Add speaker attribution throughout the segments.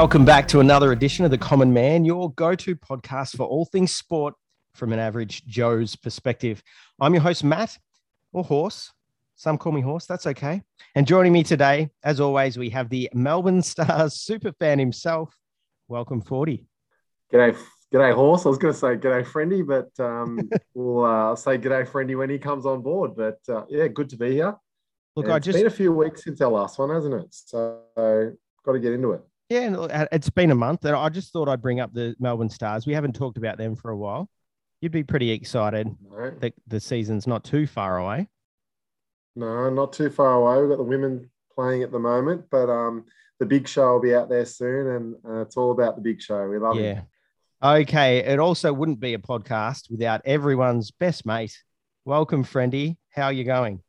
Speaker 1: Welcome back to another edition of The Common Man, your go to podcast for all things sport from an average Joe's perspective. I'm your host, Matt, or Horse. Some call me Horse, that's okay. And joining me today, as always, we have the Melbourne Stars super fan himself. Welcome, 40.
Speaker 2: G'day, g'day, Horse. I was going to say g'day, Friendy, but um, we'll uh, say g'day, Friendy, when he comes on board. But uh, yeah, good to be here. Look, and I just. Been a few weeks since our last one, hasn't it? So got to get into it.
Speaker 1: Yeah, it's been a month, and I just thought I'd bring up the Melbourne Stars. We haven't talked about them for a while. You'd be pretty excited no. that the season's not too far away.
Speaker 2: No, not too far away. We've got the women playing at the moment, but um, the big show will be out there soon, and uh, it's all about the big show. We love yeah. it.
Speaker 1: Okay. It also wouldn't be a podcast without everyone's best mate. Welcome, Friendy. How are you going?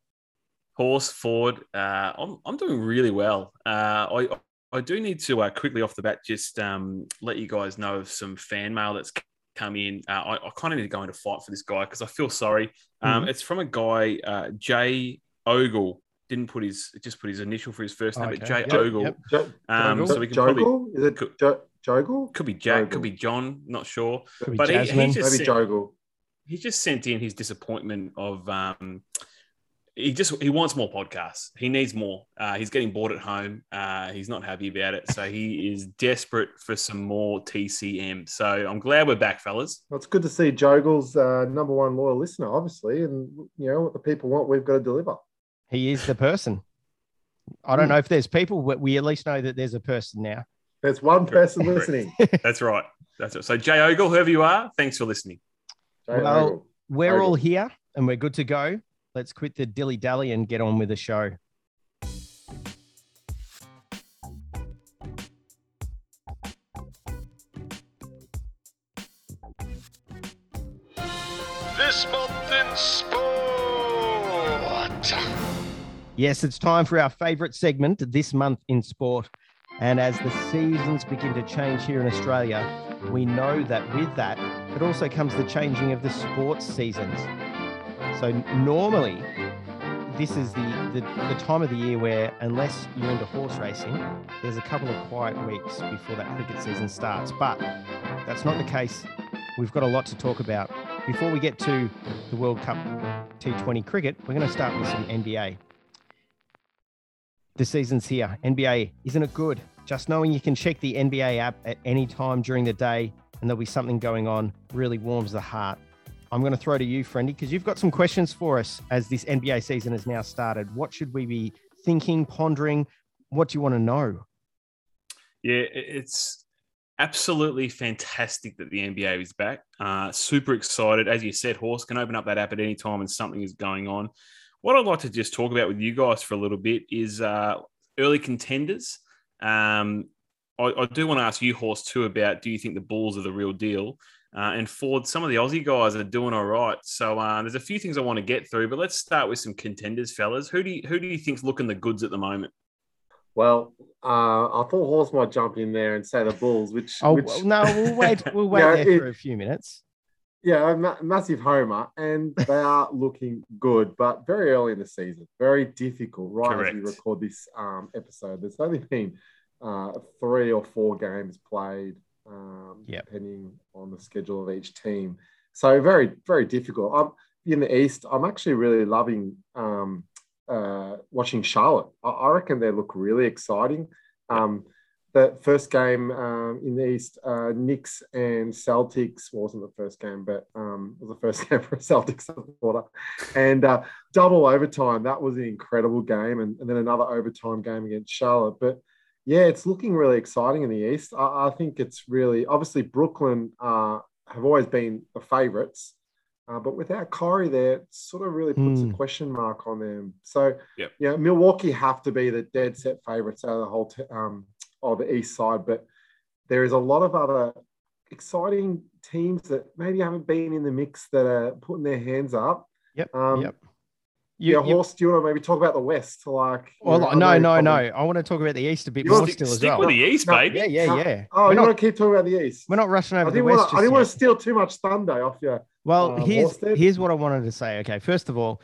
Speaker 3: Horse Ford. Uh, I'm, I'm doing really well. Uh, I I do need to uh, quickly off the bat just um, let you guys know of some fan mail that's come in. Uh, I, I kind of need to go into fight for this guy because I feel sorry. Um, mm-hmm. It's from a guy, uh, Jay Ogle. Didn't put his just put his initial for his first name, okay. but Jay yep, Ogle. Yep. Jo-
Speaker 2: um, so we can Jogle? probably is it could, jo- Jogle?
Speaker 3: Could be Jack, Jogle. could be John, not sure.
Speaker 1: Could but he, he,
Speaker 2: just maybe sent, Jogle.
Speaker 3: He just sent in his disappointment of um, he just he wants more podcasts. He needs more. Uh, he's getting bored at home. Uh, he's not happy about it, so he is desperate for some more TCM. So I'm glad we're back, fellas.
Speaker 2: Well, it's good to see Jogle's uh, number one loyal listener, obviously, and you know what the people want, we've got to deliver.
Speaker 1: He is the person. I don't hmm. know if there's people, but we at least know that there's a person now.
Speaker 2: There's one person listening.
Speaker 3: That's right. That's it. So Jay Ogle, whoever you are, thanks for listening.
Speaker 1: Jay well, Ogle. we're Ogle. all here and we're good to go let's quit the dilly dally and get on with the show. This month in sport. Yes, it's time for our favorite segment this month in sport. And as the seasons begin to change here in Australia, we know that with that, it also comes the changing of the sports seasons. So normally, this is the, the, the time of the year where, unless you're into horse racing, there's a couple of quiet weeks before that cricket season starts. But that's not the case. We've got a lot to talk about. Before we get to the World Cup T20 cricket, we're going to start with some NBA. The season's here. NBA, isn't it good? Just knowing you can check the NBA app at any time during the day and there'll be something going on really warms the heart. I'm going to throw to you, Friendy, because you've got some questions for us as this NBA season has now started. What should we be thinking, pondering? What do you want to know?
Speaker 3: Yeah, it's absolutely fantastic that the NBA is back. Uh, super excited. As you said, Horse can open up that app at any time and something is going on. What I'd like to just talk about with you guys for a little bit is uh, early contenders. Um, I, I do want to ask you, Horse, too, about do you think the Bulls are the real deal? Uh, and Ford, some of the Aussie guys are doing all right. So uh, there's a few things I want to get through, but let's start with some contenders, fellas. Who do you, who do you think's looking the goods at the moment?
Speaker 2: Well, uh, I thought Horse might jump in there and say the Bulls, which
Speaker 1: oh
Speaker 2: which,
Speaker 1: no, we'll wait. We'll wait yeah, there it, for a few minutes.
Speaker 2: Yeah, a massive homer, and they are looking good, but very early in the season, very difficult. Right Correct. as we record this um, episode, there's only been uh, three or four games played um, yep. depending on the schedule of each team. So very, very difficult. I'm in the East. I'm actually really loving um, uh, watching Charlotte. I, I, reckon they look really exciting. Um, the first game um, in the East, uh, Knicks and Celtics wasn't the first game, but um, was the first game for a Celtics supporter. And uh, double overtime, that was an incredible game. And, and, then another overtime game against Charlotte. But yeah, it's looking really exciting in the East. I, I think it's really obviously Brooklyn uh, have always been the favourites, uh, but without Kyrie there, it sort of really puts mm. a hmm. question mark on them. So, yep. yeah, Milwaukee have to be the dead set favourites out of the whole t- um, of the East side, but there is a lot of other exciting teams that maybe haven't been in the mix that are putting their hands up.
Speaker 1: Yep. Um, yep.
Speaker 2: You, yeah, horse. Do you want to maybe talk about the West? Like,
Speaker 1: well, know, no, no, no. I want to talk about the East a bit more still
Speaker 3: as
Speaker 1: well.
Speaker 3: Stick with the East, no, baby.
Speaker 1: Yeah, yeah, yeah.
Speaker 2: Oh, we're you not, want to keep talking about the East?
Speaker 1: We're not rushing over
Speaker 2: I
Speaker 1: the West.
Speaker 2: Want to, I didn't yet. want to steal too much thunder off you.
Speaker 1: Well, uh, here's here's what I wanted to say. Okay, first of all,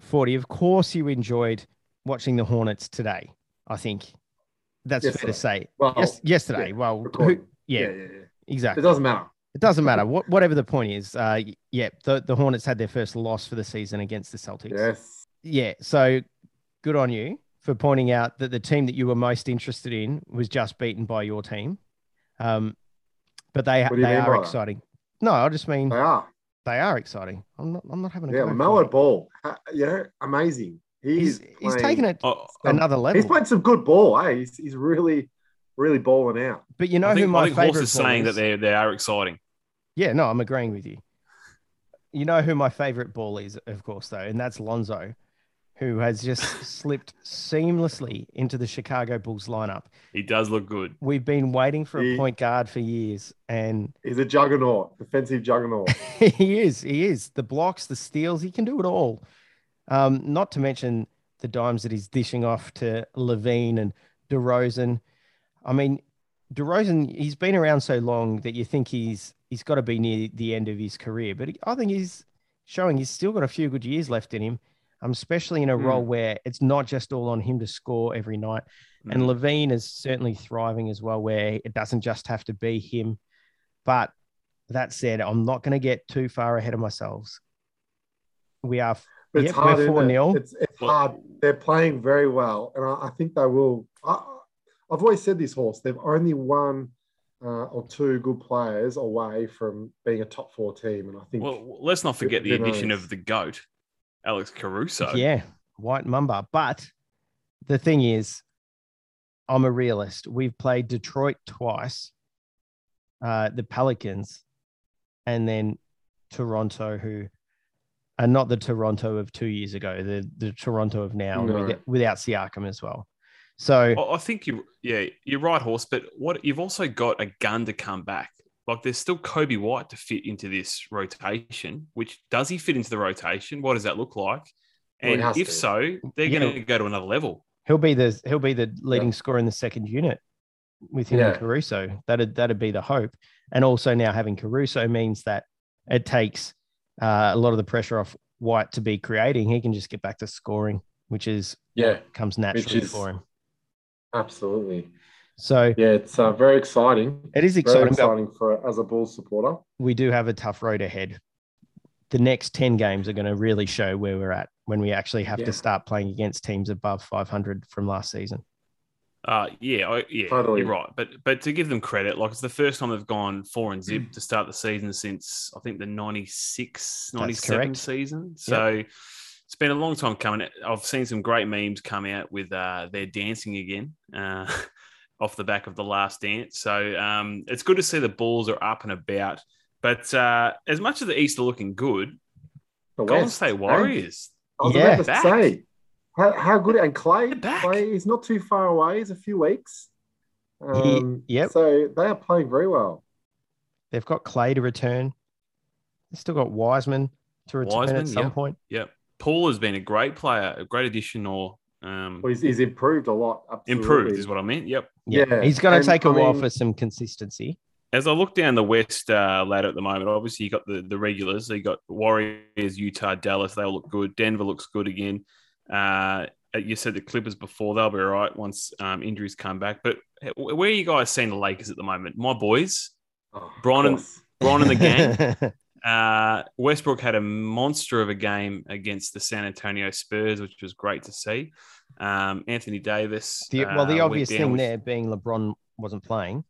Speaker 1: forty. Of course, you enjoyed watching the Hornets today. I think That's yesterday. fair to say. Well, yes, yesterday. Yeah, well, who, yeah, yeah, yeah, exactly.
Speaker 2: It doesn't matter.
Speaker 1: It doesn't matter. What, whatever the point is, uh, yeah, the, the Hornets had their first loss for the season against the Celtics.
Speaker 2: Yes.
Speaker 1: Yeah. So good on you for pointing out that the team that you were most interested in was just beaten by your team. Um, but they they are exciting. That? No, I just mean
Speaker 2: they are.
Speaker 1: They are exciting. I'm not. I'm not having a
Speaker 2: yeah. Melo Ball, yeah, amazing.
Speaker 1: He's he's, he's taken it oh, another level.
Speaker 2: He's played some good ball. Eh? He's, he's really really balling out.
Speaker 1: But you know I think, who my I think favorite
Speaker 3: Horse is saying
Speaker 1: is?
Speaker 3: that they they are exciting.
Speaker 1: Yeah, no, I'm agreeing with you. You know who my favorite ball is, of course, though, and that's Lonzo, who has just slipped seamlessly into the Chicago Bulls lineup.
Speaker 3: He does look good.
Speaker 1: We've been waiting for he, a point guard for years, and
Speaker 2: he's a juggernaut, defensive juggernaut.
Speaker 1: he is. He is. The blocks, the steals, he can do it all. Um, not to mention the dimes that he's dishing off to LaVine and DeRozan. I mean, DeRozan, he's been around so long that you think he's he's got to be near the end of his career, but I think he's showing he's still got a few good years left in him. Um, especially in a mm. role where it's not just all on him to score every night. Mm. And LaVine is certainly thriving as well, where it doesn't just have to be him. But that said, I'm not going to get too far ahead of myself. We are
Speaker 2: but yep, hard, we're 4 0. It's, it's hard. They're playing very well. And I, I think they will. I, I've always said this horse, they've only won uh, or two good players away from being a top four team. And I think.
Speaker 3: Well, let's not forget the addition knows. of the GOAT, Alex Caruso.
Speaker 1: Yeah, White Mamba. But the thing is, I'm a realist. We've played Detroit twice, uh, the Pelicans, and then Toronto, who are not the Toronto of two years ago, the, the Toronto of now no. without Siakam as well. So
Speaker 3: I think you, yeah, you're right, horse. But what you've also got a gun to come back. Like there's still Coby White to fit into this rotation. Which does he fit into the rotation? What does that look like? And well, if to. so, they're yeah. going to go to another level.
Speaker 1: He'll be the he'll be the leading yeah. scorer in the second unit with him yeah. and Caruso. That'd that'd be the hope. And also now having Caruso means that it takes uh, a lot of the pressure off White to be creating. He can just get back to scoring, which is
Speaker 2: yeah
Speaker 1: comes naturally is, for him.
Speaker 2: Absolutely.
Speaker 1: So
Speaker 2: yeah, it's uh, very exciting.
Speaker 1: It is exciting. Very
Speaker 2: exciting for as a Bulls supporter.
Speaker 1: We do have a tough road ahead. The next ten games are going to really show where we're at when we actually have yeah. to start playing against teams above 500 from last season.
Speaker 3: Uh, yeah, I, yeah, totally. you're right. But but to give them credit, like it's the first time they've gone four and zip to start the season since I think the 96, 97 season. So yep it's been a long time coming. I've seen some great memes come out with uh, their dancing again uh, off the back of the last dance. So um, it's good to see the Bulls are up and about. But uh, as much as the East are looking good, the Golden West, State Warriors.
Speaker 2: I was yeah. about to say how, how good and Clay. Clay is not too far away. He's a few weeks. Um,
Speaker 1: he, yep.
Speaker 2: So they are playing very well.
Speaker 1: They've got Clay to return. They've still got Wiseman to return Wiseman, at some
Speaker 3: yep.
Speaker 1: point.
Speaker 3: Yep. Poole has been a great player, a great addition, or um,
Speaker 2: well, he's, he's, improved a lot.
Speaker 3: Absolutely. Improved is what I meant. Yep.
Speaker 1: Yeah, yeah. he's going to take a I while mean, for some consistency.
Speaker 3: As I look down the West uh, ladder at the moment, obviously you got the the regulars. So you got Warriors, Utah, Dallas. They all look good. Denver looks good again. Uh, you said the Clippers before; they'll be all right once um, injuries come back. But where are you guys seeing the Lakers at the moment? My boys, oh, Brian and Brian and the gang. Uh, Westbrook had a monster of a game against the San Antonio Spurs, which was great to see. Um, Anthony Davis.
Speaker 1: The, well, the uh, obvious thing with... there being LeBron wasn't playing.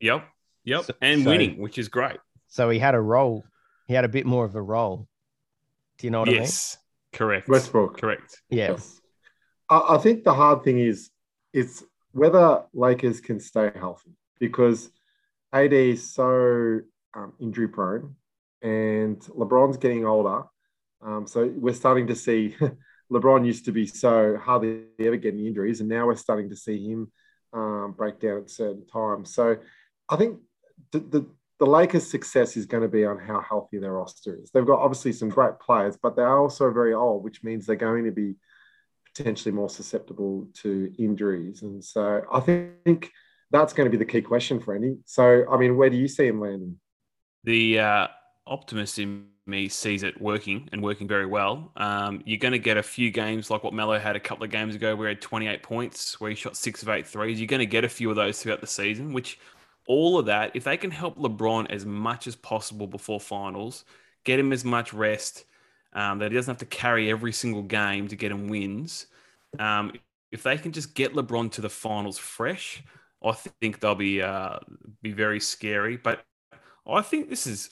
Speaker 3: Yep. Yep. So, and so, winning, which is great.
Speaker 1: So he had a role. He had a bit more of a role. Do you know what yes, I mean? Yes.
Speaker 3: Correct.
Speaker 2: Westbrook.
Speaker 3: Correct.
Speaker 1: Yeah. Yes.
Speaker 2: I, I think the hard thing is it's whether Lakers can stay healthy because AD is so um, injury prone and LeBron's getting older. Um, so we're starting to see LeBron used to be so hardly ever getting injuries, and now we're starting to see him um, break down at certain times. So I think the, the, the Lakers' success is going to be on how healthy their roster is. They've got obviously some great players, but they're also very old, which means they're going to be potentially more susceptible to injuries. And so I think that's going to be the key question for Andy. So, I mean, where do you see him landing?
Speaker 3: The uh, optimist in me sees it working and working very well. Um, you're going to get a few games like what Melo had a couple of games ago, where he had 28 points, where he shot six of eight threes. You're going to get a few of those throughout the season, which all of that, if they can help LeBron as much as possible before finals, get him as much rest, um, that he doesn't have to carry every single game to get him wins. Um, if they can just get LeBron to the finals fresh, I think they'll be uh, be very scary. But I think this is,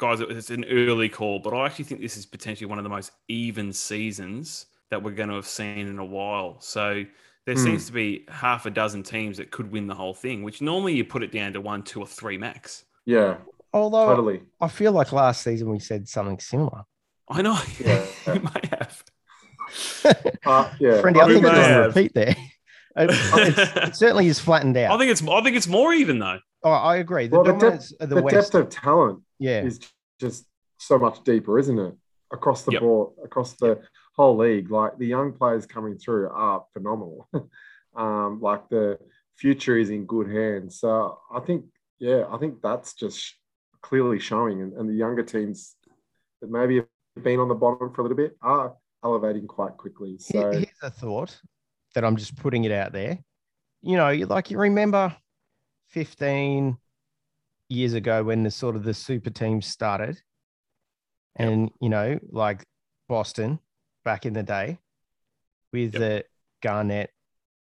Speaker 3: guys, it's an early call, but I actually think this is potentially one of the most even seasons that we're going to have seen in a while. So there mm. seems to be half a dozen teams that could win the whole thing, which normally you put it down to one, two, or three max.
Speaker 2: Yeah.
Speaker 1: Although totally. I feel like last season we said something similar.
Speaker 3: I know. Yeah. you may have.
Speaker 1: uh, yeah. Friendy, I, I think there's repeat there. it certainly is flattened out.
Speaker 3: I think it's I think it's more even though.
Speaker 1: Oh, I agree.
Speaker 2: The, well, the, depth, the, the depth of talent yeah. is just so much deeper, isn't it? Across the yep. board, across the whole league. Like the young players coming through are phenomenal. um, like the future is in good hands. So I think, yeah, I think that's just clearly showing. And, and the younger teams that maybe have been on the bottom for a little bit are elevating quite quickly. So
Speaker 1: here's a thought that I'm just putting it out there. You know, like you remember 15 years ago when the sort of the super teams started, and yep. you know, like Boston back in the day with yep. the Garnett,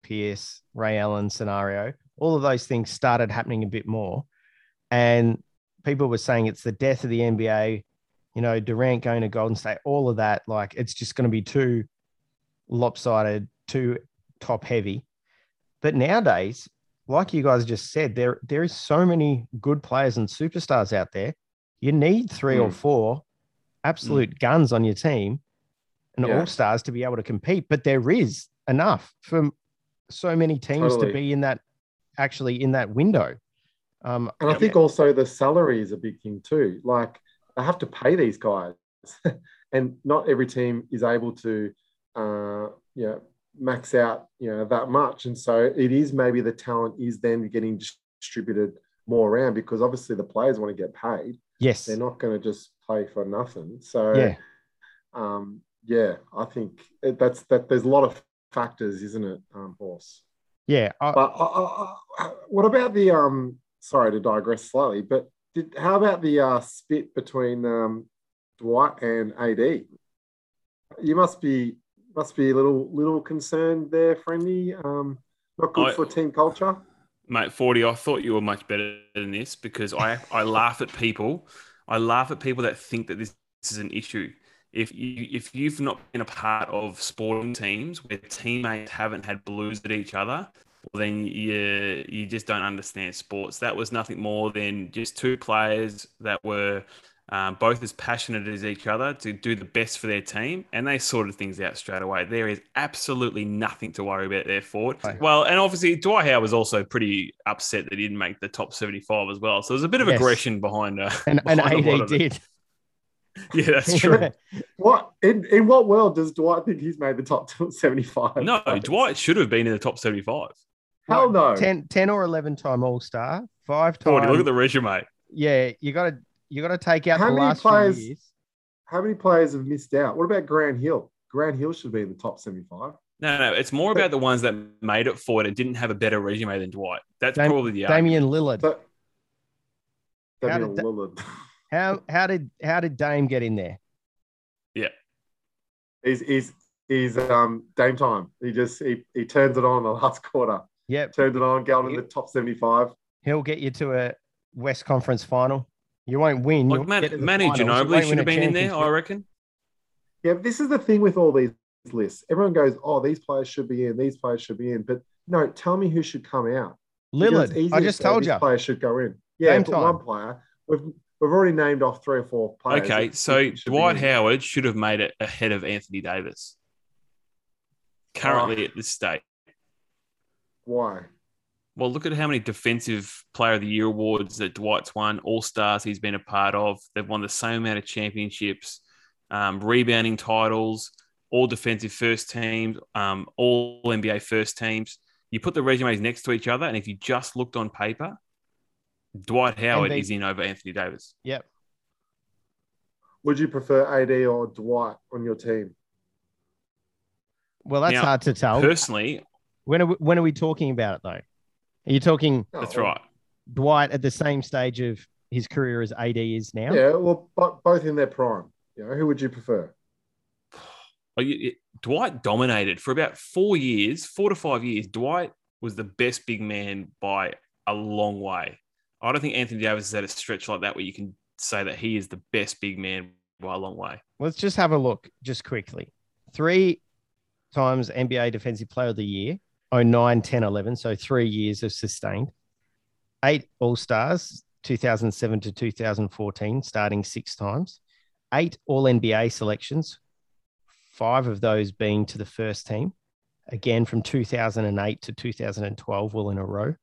Speaker 1: Pierce, Ray Allen scenario, all of those things started happening a bit more. And people were saying it's the death of the NBA, you know, Durant going to Golden State, all of that. Like it's just going to be too lopsided, too top heavy. But nowadays, like you guys just said, there there is so many good players and superstars out there. You need three mm. or four absolute mm. guns on your team and yeah. all stars to be able to compete. But there is enough for so many teams totally. to be in that actually in that window.
Speaker 2: Um, and I think yeah. also the salary is a big thing too. Like they have to pay these guys, and not every team is able to, uh, you know, max out, you know, that much. And so it is maybe the talent is then getting distributed more around because obviously the players want to get paid.
Speaker 1: Yes,
Speaker 2: they're not going to just play for nothing. So yeah, um, yeah, I think that's that. There's a lot of factors, isn't it, um, horse?
Speaker 1: Yeah.
Speaker 2: I, but uh, uh, uh, what about the um? Sorry to digress slightly, but did, how about the uh, spit between um, Dwight and AD? You must be must be a little little concerned there, Friendy. Um, not good I, for team culture.
Speaker 3: Mate, 40, I thought you were much better than this because I, I laugh at people. I laugh at people that think that this, this is an issue. If you if you've not been a part of sporting teams where teammates haven't had blues at each other, well, then you you just don't understand sports. That was nothing more than just two players that were um, both as passionate as each other to do the best for their team, and they sorted things out straight away. There is absolutely nothing to worry about there forward. Well, and obviously Dwight Howard was also pretty upset that he didn't make the top seventy-five as well. So there's a bit of yes. aggression behind. Uh,
Speaker 1: and, behind and AD did.
Speaker 3: Yeah, that's true.
Speaker 2: what in, in what world does Dwight think he's made the top 75?
Speaker 3: No, Dwight should have been in the top 75.
Speaker 2: Hell no.
Speaker 1: 10, 10 or 11 time All Star, five times.
Speaker 3: Look at the resume.
Speaker 1: Yeah, you got to you got to take out
Speaker 2: how
Speaker 1: the
Speaker 2: many
Speaker 1: last
Speaker 2: players,
Speaker 1: few years.
Speaker 2: How many players have missed out? What about Grant Hill? Grant Hill should be in the top 75.
Speaker 3: No, no, it's more about the ones that made it forward and didn't have a better resume than Dwight. That's Dam- probably the
Speaker 1: Damian Lillard.
Speaker 2: But, Damian how Lillard.
Speaker 1: how how did how did Dame get in there?
Speaker 3: Yeah,
Speaker 2: he's he's he's um Dame time. He just he, he turns it on the last quarter.
Speaker 1: Yep,
Speaker 2: turns it on, going to the top seventy five.
Speaker 1: He'll get you to a West Conference final. You won't win.
Speaker 3: Like Man- Manu Ginobili should have been in there, I reckon.
Speaker 2: Yeah, this is the thing with all these lists. Everyone goes, "Oh, these players should be in. These players should be in." But no, tell me who should come out.
Speaker 1: Lillard. I just told you.
Speaker 2: Players should go in. Yeah, but one player. We've we've already named off three or four players.
Speaker 3: Okay, so Dwight Howard should have made it ahead of Anthony Davis. Currently oh. at this state.
Speaker 2: Why?
Speaker 3: Well, look at how many defensive player of the year awards that Dwight's won, all stars he's been a part of. They've won the same amount of championships, um, rebounding titles, all defensive first teams, um, all NBA first teams. You put the resumes next to each other, and if you just looked on paper, Dwight Howard is in over Anthony Davis.
Speaker 1: Yep.
Speaker 2: would you prefer AD or Dwight on your team?
Speaker 1: Well, that's
Speaker 3: Now,
Speaker 1: hard to tell.
Speaker 3: Personally,
Speaker 1: when are we, when are we talking about it though? Are you talking
Speaker 3: that's right.
Speaker 1: Dwight at the same stage of his career as AD is now?
Speaker 2: Yeah, well, bo- both in their prime. You know, who would you prefer?
Speaker 3: Oh, you- you- Dwight dominated for about four years, four to five years. Dwight was the best big man by a long way. I don't think Anthony Davis is at a stretch like that where you can say that he is the best big man by a long way.
Speaker 1: Let's just have a look just quickly. Three times NBA Defensive Player of the Year, 09, 10, 11. So three years of sustained. Eight All Stars, 2007 to 2014, starting six times. Eight All NBA selections, five of those being to the first team. Again, from 2008 to 2012, all in a row.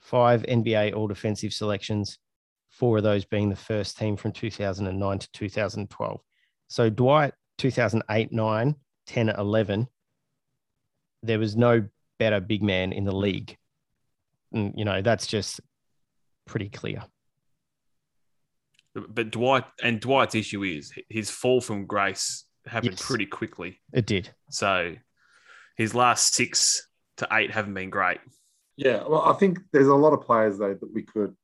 Speaker 1: Five NBA All Defensive selections, four of those being the first team from 2009 to 2012. So Dwight, 2008, 9, 10, 11, there was no better big man in the league. And, you know, that's just pretty clear.
Speaker 3: But Dwight and Dwight's issue is his fall from grace happened
Speaker 1: Yes.
Speaker 3: pretty quickly.
Speaker 1: It did.
Speaker 3: So his last six to eight haven't been great.
Speaker 2: Yeah, well, I think there's a lot of players though that we could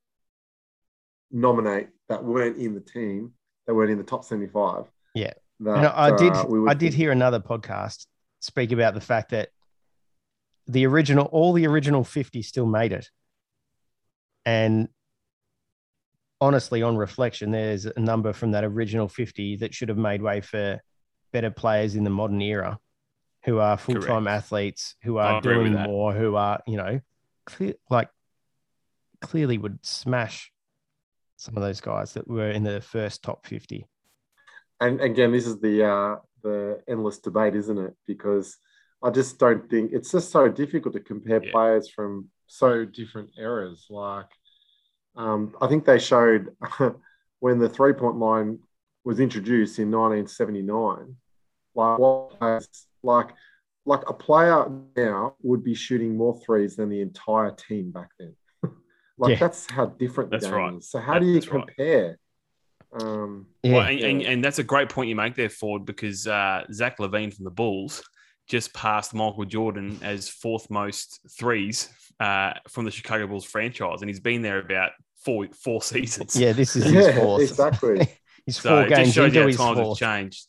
Speaker 2: nominate that weren't in the team, that weren't in the top 75.
Speaker 1: Yeah.
Speaker 2: that,
Speaker 1: And I did
Speaker 2: uh, we
Speaker 1: I did hear another podcast speak about the fact that the original all the original 50 still made it. And honestly, on reflection, there's a number from that original 50 that should have made way for better players in the modern era who are full-time athletes, who are doing more, who are, you know, clear, like clearly would smash some of those guys that were in the first top 50.
Speaker 2: and again, this is the uh, the endless debate, isn't it? Because I just don't think it's just so difficult to compare
Speaker 3: Yeah.
Speaker 2: players from so different eras. Like, um, I think they showed when the three point line was introduced in 1979. Like, what like, like a player now would be shooting more threes than the entire team back then. like,
Speaker 1: Yeah.
Speaker 2: that's how different the
Speaker 3: That's
Speaker 2: game
Speaker 3: right.
Speaker 2: is. So, how do you
Speaker 3: That's right.
Speaker 2: compare? Um,
Speaker 1: Yeah.
Speaker 3: Well, and, and, and that's a great point you make there, Ford, because uh, Zach LaVine from the Bulls just passed Michael Jordan as fourth most threes uh, from the Chicago Bulls franchise, and he's been there about four four seasons.
Speaker 1: Yeah, this is his fourth.
Speaker 2: exactly.
Speaker 1: He's
Speaker 3: So
Speaker 1: four
Speaker 3: it just
Speaker 1: games
Speaker 3: shows you
Speaker 1: into
Speaker 3: how
Speaker 1: his
Speaker 3: times have changed.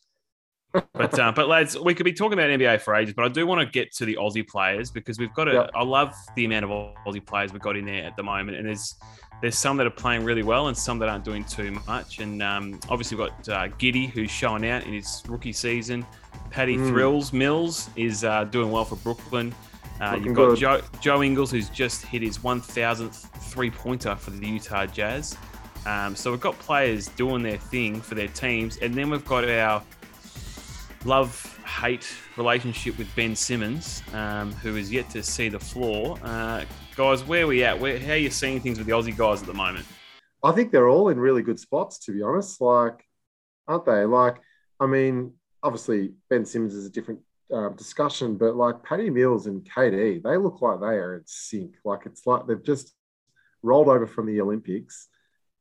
Speaker 3: But uh, but lads, we could be talking about NBA for ages, but I do want to get to the Aussie players because we've got a.
Speaker 2: Yep.
Speaker 3: I love the amount of Aussie players we've got in there at the moment, and there's there's some that are playing really well and some that aren't doing too much. And um, obviously we've got uh, Giddey who's showing out in his rookie season. Patty
Speaker 2: Mm.
Speaker 3: Thrills Mills is uh, doing well for Brooklyn. Uh, you've got
Speaker 2: good.
Speaker 3: Joe, Joe Ingles who's just hit his 1,000th three pointer for the Utah Jazz. Um, so we've got players doing their thing for their teams, and then we've got our love hate relationship with Ben Simmons, um, who is yet to see the floor. Uh, guys, where are we at? Where, how are you seeing things with the Aussie guys at the moment?
Speaker 2: I think they're all in really good spots, to be honest. Like, aren't they? Like, I mean, obviously Ben Simmons is a different uh, discussion, but like Patty Mills and KD, they look like they are in sync. Like it's like they've just rolled over from the Olympics,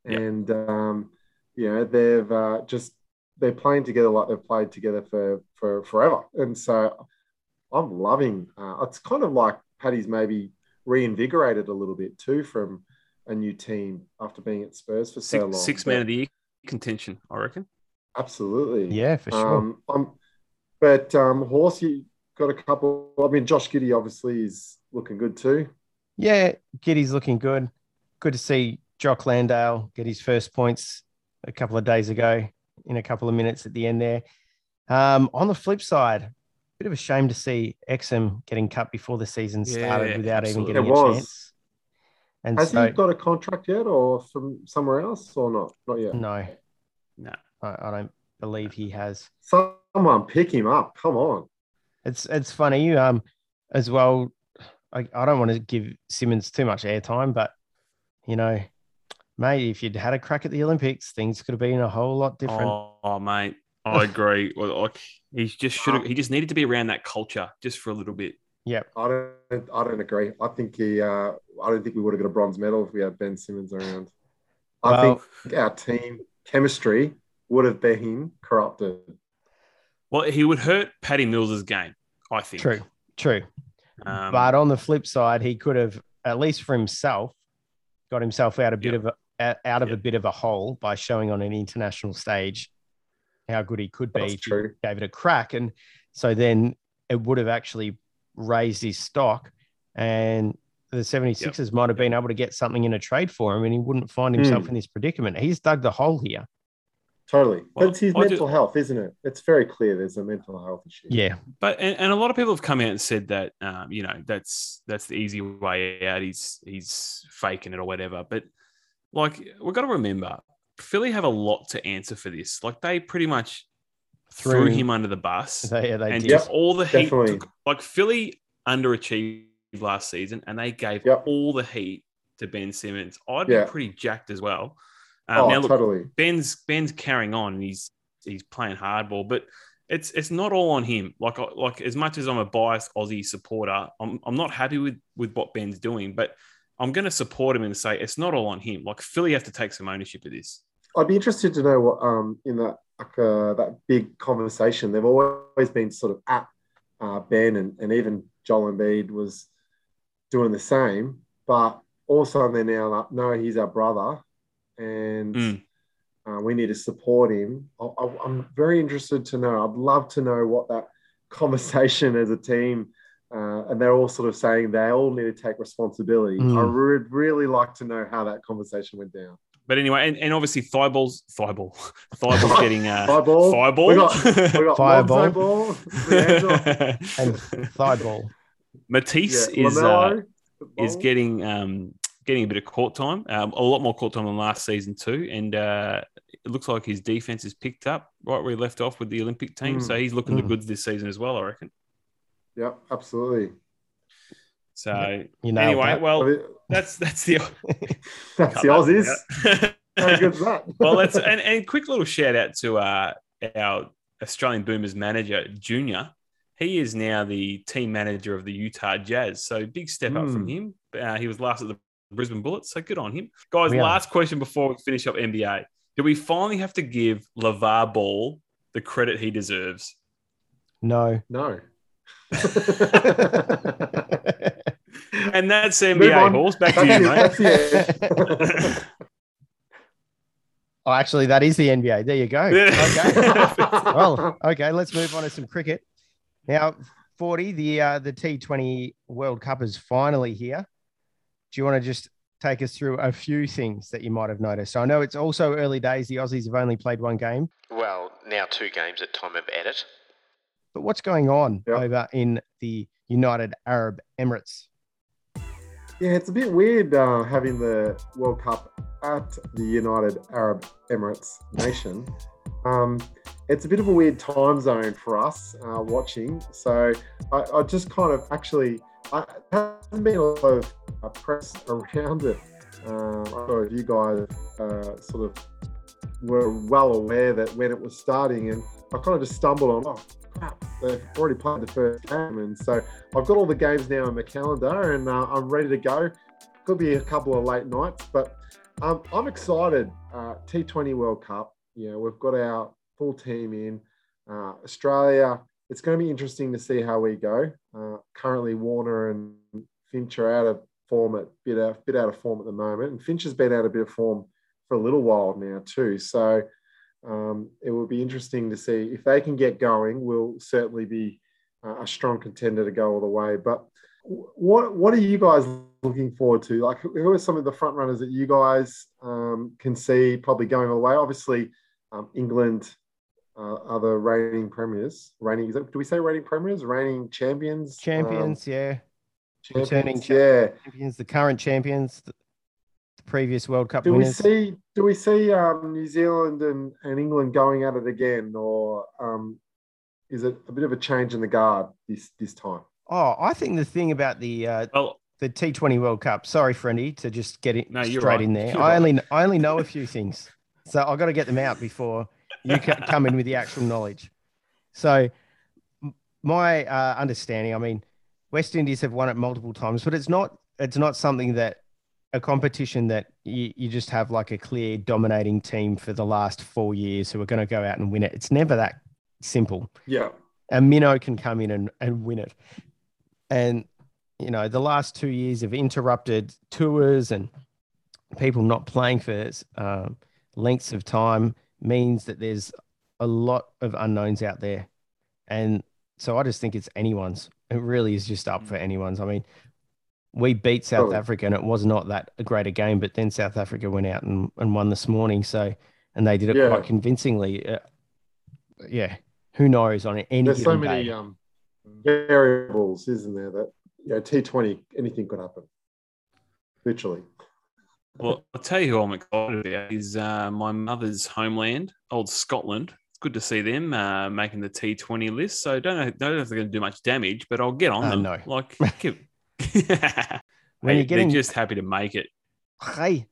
Speaker 3: Yep.
Speaker 2: and um, you know they've uh, just they're playing together like they've played together for for forever. And so I'm loving. Uh, it's kind of like Patty's maybe reinvigorated a little bit too from a new team after being at Spurs for so
Speaker 3: Six,
Speaker 2: long.
Speaker 3: six man of the year contention, I reckon.
Speaker 2: Absolutely.
Speaker 1: Yeah, for sure.
Speaker 2: Um, I'm, but um, Horse, you got a couple. I mean, Josh Giddey obviously is looking good too.
Speaker 1: yeah, Giddey's looking good. Good to see Jock Landale get his first points a couple of days ago in a couple of minutes at the end there. Um, on the flip side, a bit of a shame to see Exum getting cut before the season started
Speaker 3: Yeah,
Speaker 1: without
Speaker 3: absolutely.
Speaker 1: even
Speaker 2: It
Speaker 1: getting a
Speaker 2: was.
Speaker 1: chance. And
Speaker 2: Has
Speaker 1: so,
Speaker 2: he got a contract yet, or from somewhere else, or not? Not yet.
Speaker 1: no,
Speaker 3: No.
Speaker 1: I, I don't believe he has.
Speaker 2: Someone pick him up. Come on.
Speaker 1: It's it's funny You um as well. I, I don't want to give Simmons too much airtime, but you know, mate, if you'd had a crack at the Olympics, things could have been a whole lot different.
Speaker 3: Oh, oh, mate, I agree. Well, like he just should have. He just needed to be around that culture just for a little bit.
Speaker 1: Yeah,
Speaker 2: I don't. I don't agree. I think he. Uh, I don't think we would have got a bronze medal if we had Ben Simmons around. I
Speaker 1: Well-
Speaker 2: think our team chemistry would have been corrupted.
Speaker 3: Well, he would hurt Patty Mills's game, I think.
Speaker 1: True, true. Um, but on the flip side, he could have, at least for himself, got himself out a bit yep. of a, out of yep. a bit of a hole by showing on an international stage how good he could be That's if true. he gave it a crack. And so then it would have actually raised his stock and the 76ers yep. might have been able to get something in a trade for him and he wouldn't find himself mm. in this predicament. He's dug the hole here.
Speaker 2: Totally. Well, it's his I mental health, isn't it? It's very clear there's a mental health issue.
Speaker 1: Yeah.
Speaker 3: But and, and a lot of people have come out and said that um, you know, that's that's the easy way out. He's he's faking it or whatever. But like we've got to remember, Philly have a lot to answer for this. Like they pretty much threw, threw him under the bus.
Speaker 1: They, they
Speaker 3: and did. Yep, all the heat took, like Philly underachieved last season and they gave yep. all the heat to Ben Simmons. I'd yeah. be pretty jacked as well. Um, oh, now, look, totally. Ben's Ben's carrying on and he's he's playing hardball, but it's it's not all on him. Like like as much as I'm a biased Aussie supporter, I'm I'm not happy with with what Ben's doing, but I'm going to support him and say it's not all on him. Like Philly have to take some ownership of this.
Speaker 2: I'd be interested to know what um in that uh, that big conversation they've always been sort of at uh, Ben and, and even Joel Embiid was doing the same, but also they're now like, no, he's our brother and mm. uh, we need to support him. I, am very interested to know. I'd love to know what that conversation as a team, uh, and they're all sort of saying they all need to take responsibility. Mm. I would really like to know how that conversation went down.
Speaker 3: But anyway, and, and obviously Thybulle's Thybulle, Thybulle's getting uh,
Speaker 2: Thybulle.
Speaker 3: Thybulle.
Speaker 2: We got, we got
Speaker 1: Fireball. and Thybulle.
Speaker 3: Matisse yeah, is uh, is getting um, getting a bit of court time, um, a lot more court time than last season too, and uh, it looks like his defense has picked up right where he left off with the Olympic team. Mm. So he's looking mm. the goods this season as well, I reckon.
Speaker 2: Yeah, absolutely.
Speaker 3: So you know anyway, that. well, that's that's the
Speaker 2: that's the Aussies. How good's that?
Speaker 3: well, let's and, and quick little shout out to uh, our Australian Boomers manager Junior. He is now the team manager of the Utah Jazz. So big step mm. up from hmm. him. Uh, he was last at the Brisbane Bullets. So good on him. Guys, last question before we finish up NBA. Do we finally have to give LaVar Ball the credit he deserves?
Speaker 1: No.
Speaker 2: No. and
Speaker 3: that's NBA horse. Back to you, mate.
Speaker 1: oh, actually, that is the NBA. There you go. Okay. well, okay. Let's move on to some cricket. Now, 40, the uh, the T20 World Cup is finally here do you want to just take us through a few things that you might have noticed? So I know it's also early days. The Aussies have only played one game.
Speaker 4: Well, now two games at time of edit.
Speaker 1: But what's going on yep. over in the United Arab Emirates?
Speaker 2: Yeah, it's a bit weird uh, having the World Cup at the United Arab Emirates nation. Um, it's a bit of a weird time zone for us uh, watching. So I, I, just kind of actually, I, there hasn't been a lot of uh, press around it. Uh, I don't know if you guys uh, sort of were well aware that when it was starting, and I kind of just stumbled on, oh crap, they've already played the first game, and so I've got all the games now in my calendar, and uh, I'm ready to go. Could be a couple of late nights, but um, I'm excited. Uh, T20 World Cup, you know, we've got our full team in. Uh, Australia, it's going to be interesting to see how we go. currently, Warner and Finch are out of form at bit out, bit out of form at the moment, and Finch has been out a bit of form for a little while now too. So um, it will be interesting to see if they can get going. We'll certainly be uh, a strong contender to go all the way. But what what are you guys looking forward to? Like, who are some of the front runners that you guys um, can see probably going all the way? Obviously, um, England uh, are the reigning premiers. Reigning, that, do we say reigning premiers? Reigning champions?
Speaker 1: Champions, um, yeah
Speaker 2: champions, returning yeah.
Speaker 1: champions, the current champions, the previous World Cup
Speaker 2: do
Speaker 1: winners.
Speaker 2: we see? Do we see um, New Zealand and, and England going at it again, or um, is it a bit of a change in the guard this this time?
Speaker 1: Oh, I think the thing about the uh, well, the T Twenty World Cup. Sorry, friendy, to just get it no, straight right. in there. You're I right. only I only know a few things, so I've got to get them out before you come in with the actual knowledge. So, my uh, understanding, I mean, West Indies have won it multiple times, but it's not it's not something that a competition that you, you just have like a clear dominating team for the last four years who are going to go out and win it. It's never that simple.
Speaker 2: Yeah.
Speaker 1: A minnow can come in and, and win it. And, you know, the last two years have interrupted tours and people not playing for um, lengths of time means that there's a lot of unknowns out there. And so I just think it's anyone's. It really is just up for anyone's. I mean, we beat South oh. Africa and it was not that a great a game, but then South Africa went out and, and won this morning. So, and they did it yeah. quite convincingly. Uh, yeah. Who knows on any
Speaker 2: There's so many um, variables, isn't there? That, you know, T20, anything could happen. Literally.
Speaker 3: Well, I'll tell you who I'm excited about is uh, my mother's homeland, old Scotland. It's good to see them uh, making the T20 list. So don't know, don't know if they're going to do much damage, but I'll get on uh, them. No. Like, when hey, you're getting... they're just happy to make it.
Speaker 1: Hey,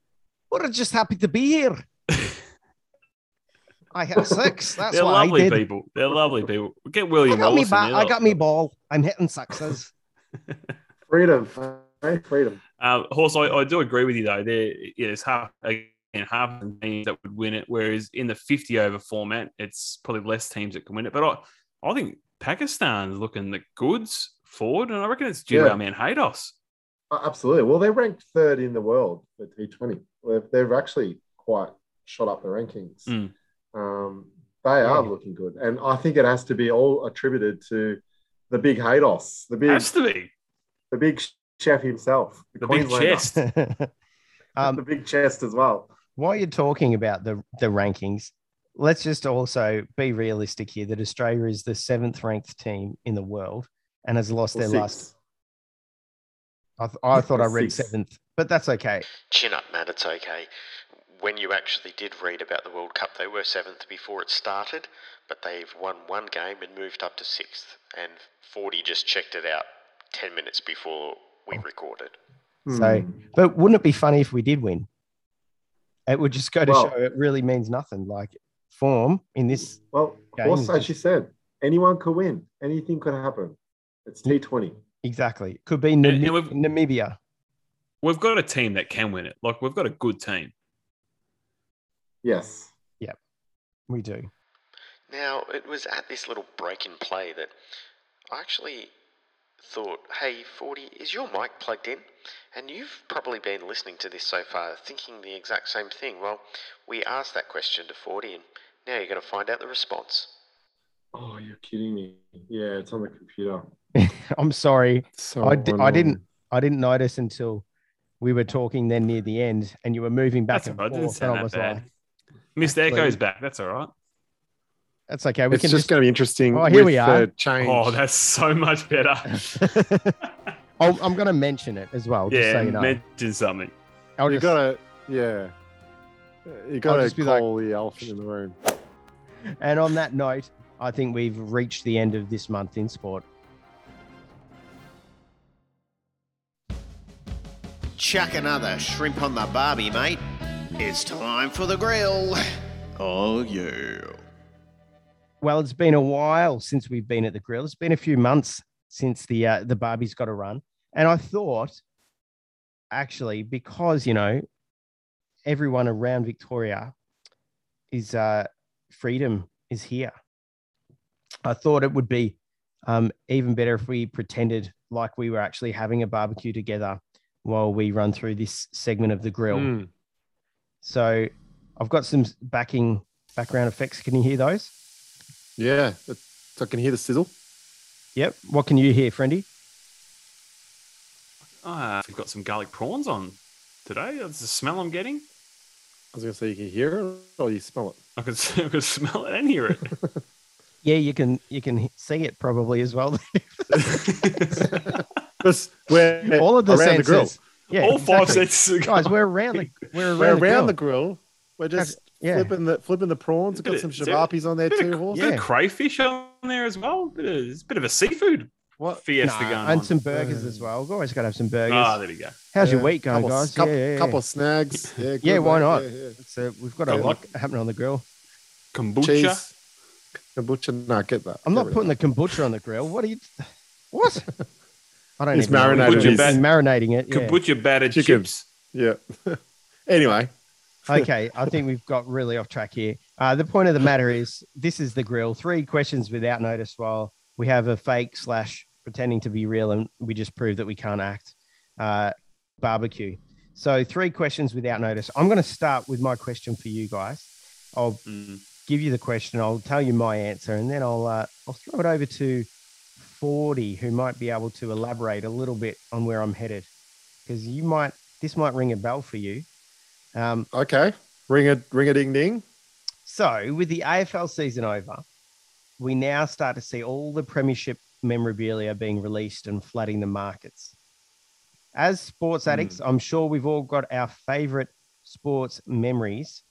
Speaker 1: we're just happy to be here. I had six. That's
Speaker 3: They're
Speaker 1: what
Speaker 3: lovely
Speaker 1: I did.
Speaker 3: people. They're lovely people. Get William
Speaker 1: I got
Speaker 3: me
Speaker 1: ba- I got me ball. I'm hitting sixes.
Speaker 2: freedom, freedom.
Speaker 3: Uh, Horse, I, I, do agree with you though. There, yeah, it's half again half the teams that would win it, whereas in the fifty over format, it's probably less teams that can win it. But I, I think Pakistan's looking the goods forward, and I reckon it's due yeah. our man Haydos.
Speaker 2: Uh, absolutely. Well, they're ranked third in the world for T20. They've, they've actually quite shot up the rankings.
Speaker 3: Mm.
Speaker 2: Um, they are looking good, and I think it has to be all attributed to the big Haydos, the big
Speaker 3: has to be
Speaker 2: the big chef himself,
Speaker 3: the, the big chest,
Speaker 2: um, the big chest as well.
Speaker 1: While you're talking about the the rankings, let's just also be realistic here that Australia is the seventh ranked team in the world and has lost their six. last. I, th- I thought I read six. seventh, but that's okay.
Speaker 4: Chin up, man. It's okay. When you actually did read about the World Cup, they were seventh before it started, but they've won one game and moved up to sixth. And 40 just checked it out 10 minutes before we recorded.
Speaker 1: So, hmm. but wouldn't it be funny if we did win? It would just go to well, show it really means nothing. Like form in this.
Speaker 2: Well, also, she said anyone could win. Anything could happen. It's T20.
Speaker 1: Exactly. Could be Nam- Namibia.
Speaker 3: We've got a team that can win it. Like we've got a good team.
Speaker 2: Yes.
Speaker 1: Yep. We do.
Speaker 4: Now, it was at this little break in play that I actually thought, hey, 40, is your mic plugged in? And you've probably been listening to this so far thinking the exact same thing. Well, we asked that question to 40, and now you're going to find out the response.
Speaker 2: Oh, you're kidding me. Yeah, it's on the computer.
Speaker 1: I'm sorry. So I, di- I didn't I didn't notice until we were talking then near the end and you were moving back That's and forth. And I was bad. like,
Speaker 3: Mr. Echo's back. That's all right.
Speaker 1: That's okay. We
Speaker 2: it's can just, just going to be interesting.
Speaker 1: Oh, here we are.
Speaker 2: Change.
Speaker 3: Oh, that's so much better.
Speaker 1: i am going to mention it as well.
Speaker 3: Yeah,
Speaker 1: so you know.
Speaker 3: mention something.
Speaker 2: I'll you just, gotta, yeah, you gotta call like, the elephant in the room.
Speaker 1: And on that note, I think we've reached the end of this month in sport.
Speaker 5: Chuck another shrimp on the barbie, mate. It's time for the grill. Oh, yeah.
Speaker 1: Well, it's been a while since we've been at the grill. It's been a few months since the uh, the Barbie's got a run, and I thought, actually, because you know, everyone around Victoria is uh, freedom is here. I thought it would be um, even better if we pretended like we were actually having a barbecue together while we run through this segment of the grill. Mm. So I've got some backing background effects. Can you hear those?
Speaker 2: Yeah, I can hear the sizzle.
Speaker 1: Yep. What can you hear, Friendy?
Speaker 3: Uh, we've got some garlic prawns on today. That's the smell I'm getting.
Speaker 2: I was going to say you can hear it or you smell it.
Speaker 3: I could, I could smell it and hear it.
Speaker 1: Yeah, you can you can see it probably as well.
Speaker 2: we're
Speaker 1: all of the
Speaker 2: around
Speaker 1: senses.
Speaker 2: the grill.
Speaker 3: Yeah, all exactly. five senses.
Speaker 1: Guys, we're around the we're around,
Speaker 2: we're
Speaker 1: the,
Speaker 2: around
Speaker 1: grill.
Speaker 2: the grill. We're just yeah. flipping the flipping the prawns. We've got some shabapis on there too.
Speaker 3: Horse. Yeah. crayfish on there as well. Bit of, it's a bit of a seafood what fiesta nah, going
Speaker 1: and
Speaker 3: on.
Speaker 1: some burgers as well. We've always got to have some burgers.
Speaker 3: Ah, oh, there we go.
Speaker 1: How's yeah. your week going, couple, guys?
Speaker 2: Couple,
Speaker 1: yeah, yeah,
Speaker 2: couple of snags. Yeah,
Speaker 1: yeah why not? So we've got a lot happening on the grill.
Speaker 3: Kombucha.
Speaker 2: Cheese. Kombucha, not get that.
Speaker 1: I'm not putting the kombucha on the grill. What are you? What? I don't.
Speaker 2: He's marinating.
Speaker 1: He's marinating it.
Speaker 3: Kombucha battered chips.
Speaker 2: Yeah. anyway.
Speaker 1: okay, I think we've got really off track here. Uh, the point of the matter is, this is the grill. Three questions without notice while we have a fake slash pretending to be real, and we just prove that we can't act. Uh, barbecue. So three questions without notice. I'm going to start with my question for you guys. I'll mm. Give you the question. I'll tell you my answer, and then I'll uh, I'll throw it over to Forty, who might be able to elaborate a little bit on where I'm headed, because you might this might ring a bell for you.
Speaker 2: Um, okay, ring a ring a ding ding.
Speaker 1: So with the AFL season over, we now start to see all the premiership memorabilia being released and flooding the markets. As sports addicts, mm. I'm sure we've all got our favorite sports memories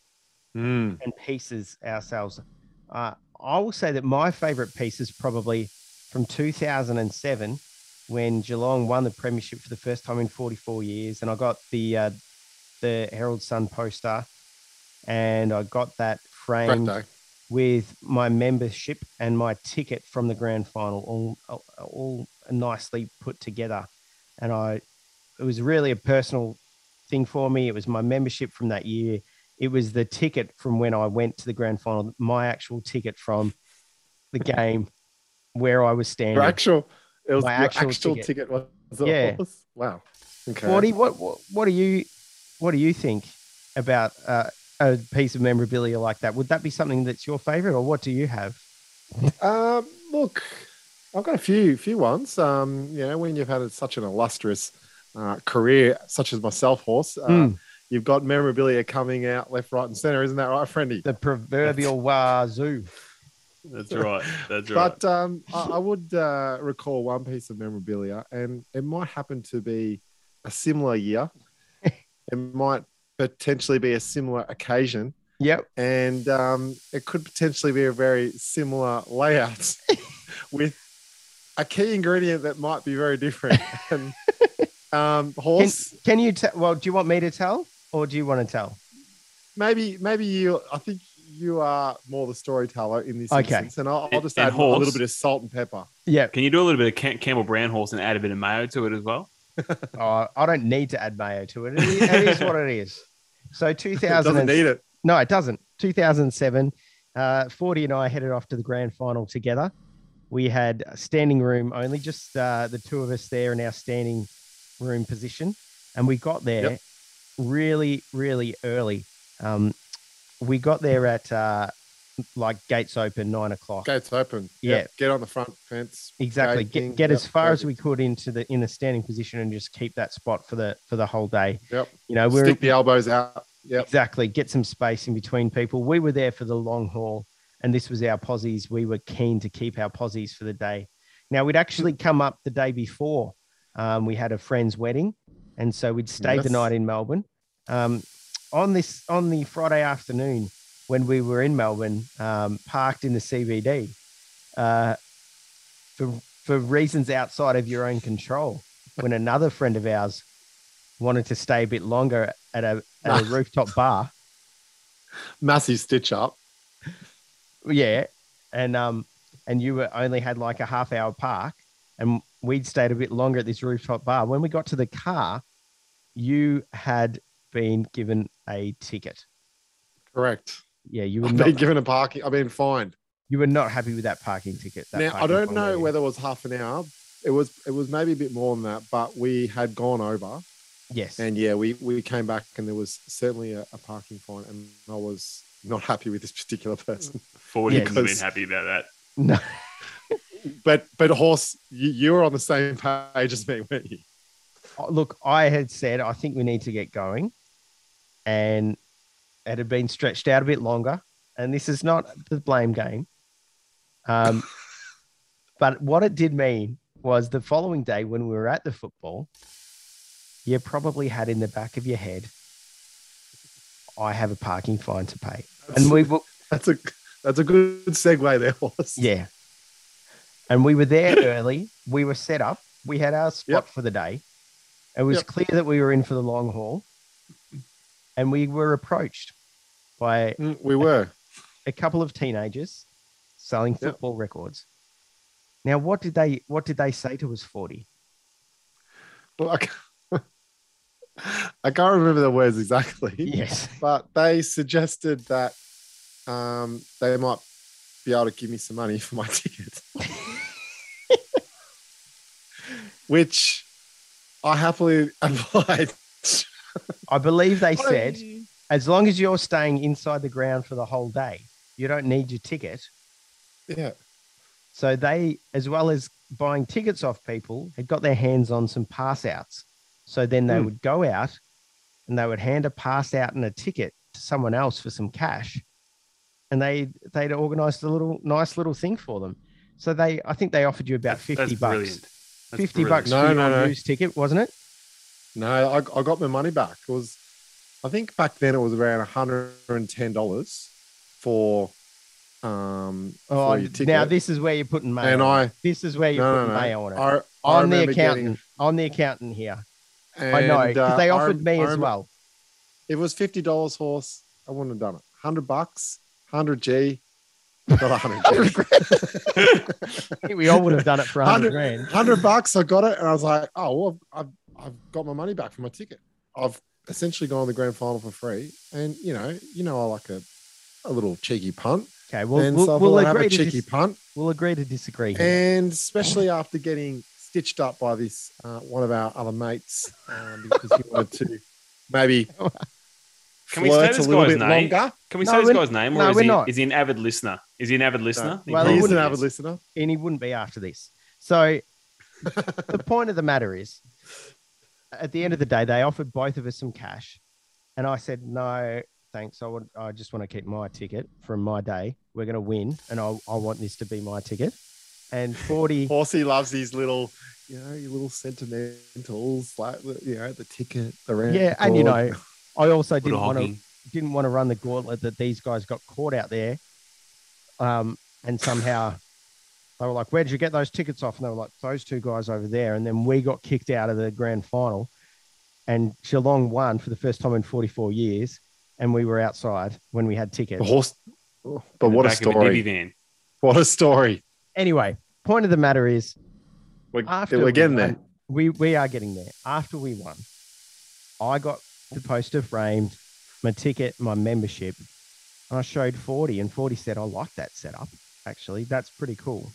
Speaker 2: mm.
Speaker 1: and pieces ourselves. Uh, I will say that my favorite piece is probably from 2007 when Geelong won the premiership for the first time in 44 years, and I got the uh, the Herald Sun poster, and I got that framed with my membership and my ticket from the grand final, all all nicely put together, and I it was really a personal thing for me. It was my membership from that year. It was the ticket from when I went to the grand final, my actual ticket from the game where I was standing.
Speaker 2: Your actual, it was my actual, actual ticket. ticket was
Speaker 1: yeah.
Speaker 2: Wow.
Speaker 1: Okay. Forty. What, what what do you what do you think about uh, a piece of memorabilia like that? Would that be something that's your favorite, or what do you have?
Speaker 2: um, look, I've got a few few ones. Um, you know, when you've had such an illustrious uh, career, such as myself, horse. Uh, mm. You've got memorabilia coming out left, right, and center, isn't that right, Friendy?
Speaker 1: The proverbial wazoo.
Speaker 3: That's right. That's
Speaker 2: right. But um, I, I, would uh, recall one piece of memorabilia, and it might happen to be a similar year. it might potentially be a similar occasion.
Speaker 1: Yep.
Speaker 2: And um, it could potentially be a very similar layout with a key ingredient that might be very different. and um, horse.
Speaker 1: Can, can you tell? Well, do you want me to tell, or do you want to tell?
Speaker 2: Maybe, maybe you. I think you are more the storyteller in this
Speaker 1: okay.
Speaker 2: instance, and I'll, I'll just and add horse, a little bit of salt and pepper.
Speaker 1: Yeah.
Speaker 3: Can you do a little bit of Cam- Campbell Brown horse and add a bit of mayo to it as well?
Speaker 1: oh, I don't need to add mayo to it. It is, it is what it is. So 2000
Speaker 2: doesn't need it.
Speaker 1: No, it doesn't. 2007, uh, 40 and I headed off to the grand final together. We had standing room only, just uh, the two of us there in our standing room position, and we got there yep. Really, really early. Um, we got there at uh, like gates open nine o'clock.
Speaker 2: Gates open.
Speaker 1: Yeah. Yep.
Speaker 2: Get on the front fence.
Speaker 1: Exactly. Get, get as far as we could into the in the standing position and just keep that spot for the for the whole day.
Speaker 2: Yep.
Speaker 1: You know, we're
Speaker 2: stick the elbows out. Yep.
Speaker 1: Exactly. Get some space in between people. We were there for the long haul, and this was our posies. We were keen to keep our posies for the day. Now we'd actually come up the day before um, we had a friend's wedding, and so we'd stayed yes. the night in Melbourne. Um, on this on the Friday afternoon when we were in Melbourne, um, parked in the CBD, uh, for for reasons outside of your own control, when another friend of ours wanted to stay a bit longer at a, at a rooftop bar.
Speaker 2: Massive stitch up.
Speaker 1: Yeah, and um, and you were only had like a half hour park, and we'd stayed a bit longer at this rooftop bar. When we got to the car, you had been given a ticket.
Speaker 2: Correct.
Speaker 1: Yeah, you were
Speaker 2: I've
Speaker 1: not,
Speaker 2: been given a parking. I've been fined.
Speaker 1: You were not happy with that parking ticket. That
Speaker 2: now
Speaker 1: parking
Speaker 2: I don't know whether it was half an hour. It was. It was maybe a bit more than that, but we had gone over.
Speaker 1: Yes.
Speaker 2: And yeah, we we came back and there was certainly a, a parking fine, and I was not happy with this particular person.
Speaker 3: Forty yeah, been happy about that.
Speaker 1: No
Speaker 2: but but horse, you, you were on the same page as me, weren't you?
Speaker 1: Look, I had said I think we need to get going, and it had been stretched out a bit longer. And this is not the blame game. Um, but what it did mean was the following day when we were at the football, you probably had in the back of your head, I have a parking fine to pay. That's and we
Speaker 2: that's a that's a good segue there, horse.
Speaker 1: Yeah. And we were there early. We were set up. We had our spot yep. for the day. It was yep. clear that we were in for the long haul. And we were approached by
Speaker 2: mm, we were
Speaker 1: a, a, couple of teenagers selling football yep. records. Now, what did they what did they say to us, 40?
Speaker 2: Well, I can't remember the words exactly.
Speaker 1: Yes.
Speaker 2: But they suggested that um, they might be able to give me some money for my ticket. Which I happily applied.
Speaker 1: I believe they said as long as you're staying inside the ground for the whole day, you don't need your ticket.
Speaker 2: Yeah.
Speaker 1: So they, as well as buying tickets off people, had got their hands on some pass outs. So then they
Speaker 2: Hmm.
Speaker 1: would go out and they would hand a pass out and a ticket to someone else for some cash. And they they'd organized a little nice little thing for them. So they I think they offered you about 50
Speaker 3: That's
Speaker 1: bucks.
Speaker 3: brilliant. That's
Speaker 1: 50
Speaker 3: brilliant.
Speaker 1: bucks
Speaker 2: No,
Speaker 1: for
Speaker 2: no,
Speaker 1: your
Speaker 2: no.
Speaker 1: used ticket, wasn't it?
Speaker 2: No, I, I got my money back. It was, I think back then it was around $110 for, um,
Speaker 1: Oh,
Speaker 2: for your ticket.
Speaker 1: now this is where you're putting mail.
Speaker 2: and
Speaker 1: on.
Speaker 2: I,
Speaker 1: this is where you're
Speaker 2: no, no,
Speaker 1: putting
Speaker 2: no.
Speaker 1: mail on it.
Speaker 2: I, I
Speaker 1: I'm the accountant.
Speaker 2: getting-
Speaker 1: I'm the accountant here. I know because
Speaker 2: uh,
Speaker 1: they
Speaker 2: I
Speaker 1: offered
Speaker 2: rem-
Speaker 1: me
Speaker 2: I
Speaker 1: as
Speaker 2: rem-
Speaker 1: well.
Speaker 2: It was fifty dollars, horse. I wouldn't have done it. Hundred bucks, hundred G, not hundred G.
Speaker 1: we all would have done it for 100
Speaker 2: 100
Speaker 1: grand.
Speaker 2: Hundred bucks, I got it, and I was like, oh, well, I've, I've got my money back for my ticket. I've essentially gone to the grand final for free, and you know, you know, I like a, a little cheeky punt,
Speaker 1: Okay, well,
Speaker 2: and
Speaker 1: we'll,
Speaker 2: so
Speaker 1: we'll
Speaker 2: thought have
Speaker 1: agree
Speaker 2: a
Speaker 1: to
Speaker 2: cheeky
Speaker 1: dis-
Speaker 2: punt,
Speaker 1: we'll agree to disagree. here.
Speaker 2: and especially after getting stitched up by this uh, one of our other mates um, because he wanted to maybe
Speaker 3: Can we say this guy's name?
Speaker 2: longer.
Speaker 3: Can we
Speaker 1: No,
Speaker 3: say this guy's name, or
Speaker 1: no,
Speaker 3: is,
Speaker 1: we're
Speaker 3: he,
Speaker 1: not.
Speaker 3: is he an avid listener? Is he an avid listener? He
Speaker 1: Well,
Speaker 3: probably
Speaker 1: he
Speaker 2: He's an
Speaker 3: is.
Speaker 2: avid listener.
Speaker 1: and he wouldn't be after this. So the point of the matter is, at the end of the day, they offered both of us some cash, and I said no, thanks. I would, I just want to keep my ticket from my day. We're going to win, and I, I want this to be my ticket. And forty,
Speaker 2: Horsey loves these little, you know, your little sentimentals, like the, you know, the ticket, the round.
Speaker 1: yeah, and you know, I also
Speaker 3: Good
Speaker 1: didn't want to didn't want to run the gauntlet that these guys got caught out there. Um, and somehow they were like, "Where did you get those tickets off? And they were like, Those two guys over there. And then we got kicked out of the grand final. And Geelong won for the first time in 44 years. And we were outside when we had tickets.
Speaker 2: the horse. oh, But
Speaker 3: the
Speaker 2: what a
Speaker 3: back a
Speaker 2: story!
Speaker 3: van.
Speaker 2: What a story!
Speaker 1: Anyway, point of the matter is,
Speaker 2: We're,
Speaker 1: after
Speaker 2: we're
Speaker 1: we
Speaker 2: getting
Speaker 1: won-
Speaker 2: there.
Speaker 1: We, we are getting there. After we won, I got the poster framed, my ticket, my membership, and I showed 40, and 40 said, I like that setup. Actually, that's pretty cool.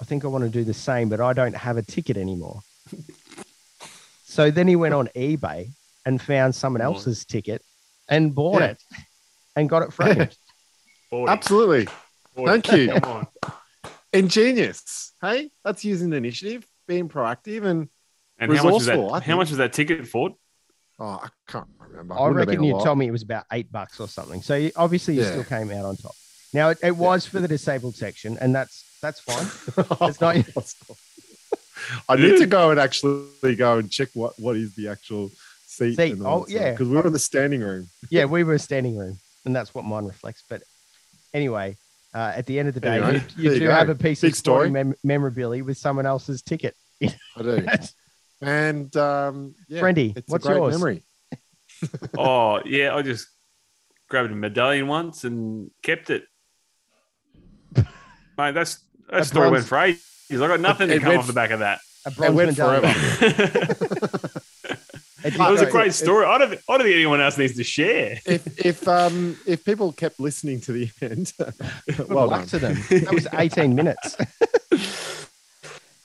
Speaker 1: I think I want to do the same, but I don't have a ticket anymore. so then he went on eBay and found someone
Speaker 3: Bought it.
Speaker 1: else's ticket and bought
Speaker 2: Yeah.
Speaker 1: it and got it framed.
Speaker 3: 40,
Speaker 2: Absolutely
Speaker 3: 40.
Speaker 2: Thank you.
Speaker 3: Come on.
Speaker 2: ingenious. Hey, that's using the initiative, being proactive, and
Speaker 3: And how much was that?
Speaker 2: Resourceful,
Speaker 3: How much was that ticket for?
Speaker 2: Oh, I can't remember.
Speaker 1: I
Speaker 2: Wouldn't
Speaker 1: reckon you told me it was about eight bucks or something. So you- obviously you
Speaker 2: Yeah.
Speaker 1: still came out on top. Now it, it was for the disabled section, and that's that's fine. It's not-
Speaker 2: I need to go and actually go and check what what is the actual seat.
Speaker 1: Seat, oh, yeah.
Speaker 2: because we were in the standing room.
Speaker 1: yeah, we were a standing room, and that's what mine reflects. But anyway, uh, at the end of the day,
Speaker 2: Anyway,
Speaker 1: you, you
Speaker 2: there you
Speaker 1: do have a piece
Speaker 2: Big
Speaker 1: of story
Speaker 2: story.
Speaker 1: mem- memorabilia with someone else's ticket.
Speaker 2: I do, and um, yeah,
Speaker 1: Friendy,
Speaker 2: it's
Speaker 1: what's
Speaker 2: a great
Speaker 1: yours?
Speaker 2: memory.
Speaker 3: Oh yeah, I just grabbed a medallion once and kept it. Mate, that's that
Speaker 1: A
Speaker 3: story went for ages. I got nothing to come
Speaker 2: went
Speaker 3: off the back of that.
Speaker 1: A bronze
Speaker 2: went
Speaker 1: medallion.
Speaker 3: it
Speaker 1: It
Speaker 3: was a great story. I don't, I don't think anyone else needs to share.
Speaker 2: if if um if people kept listening to the end,
Speaker 1: Good
Speaker 2: well
Speaker 1: luck
Speaker 2: done.
Speaker 1: to them. That was 18 minutes.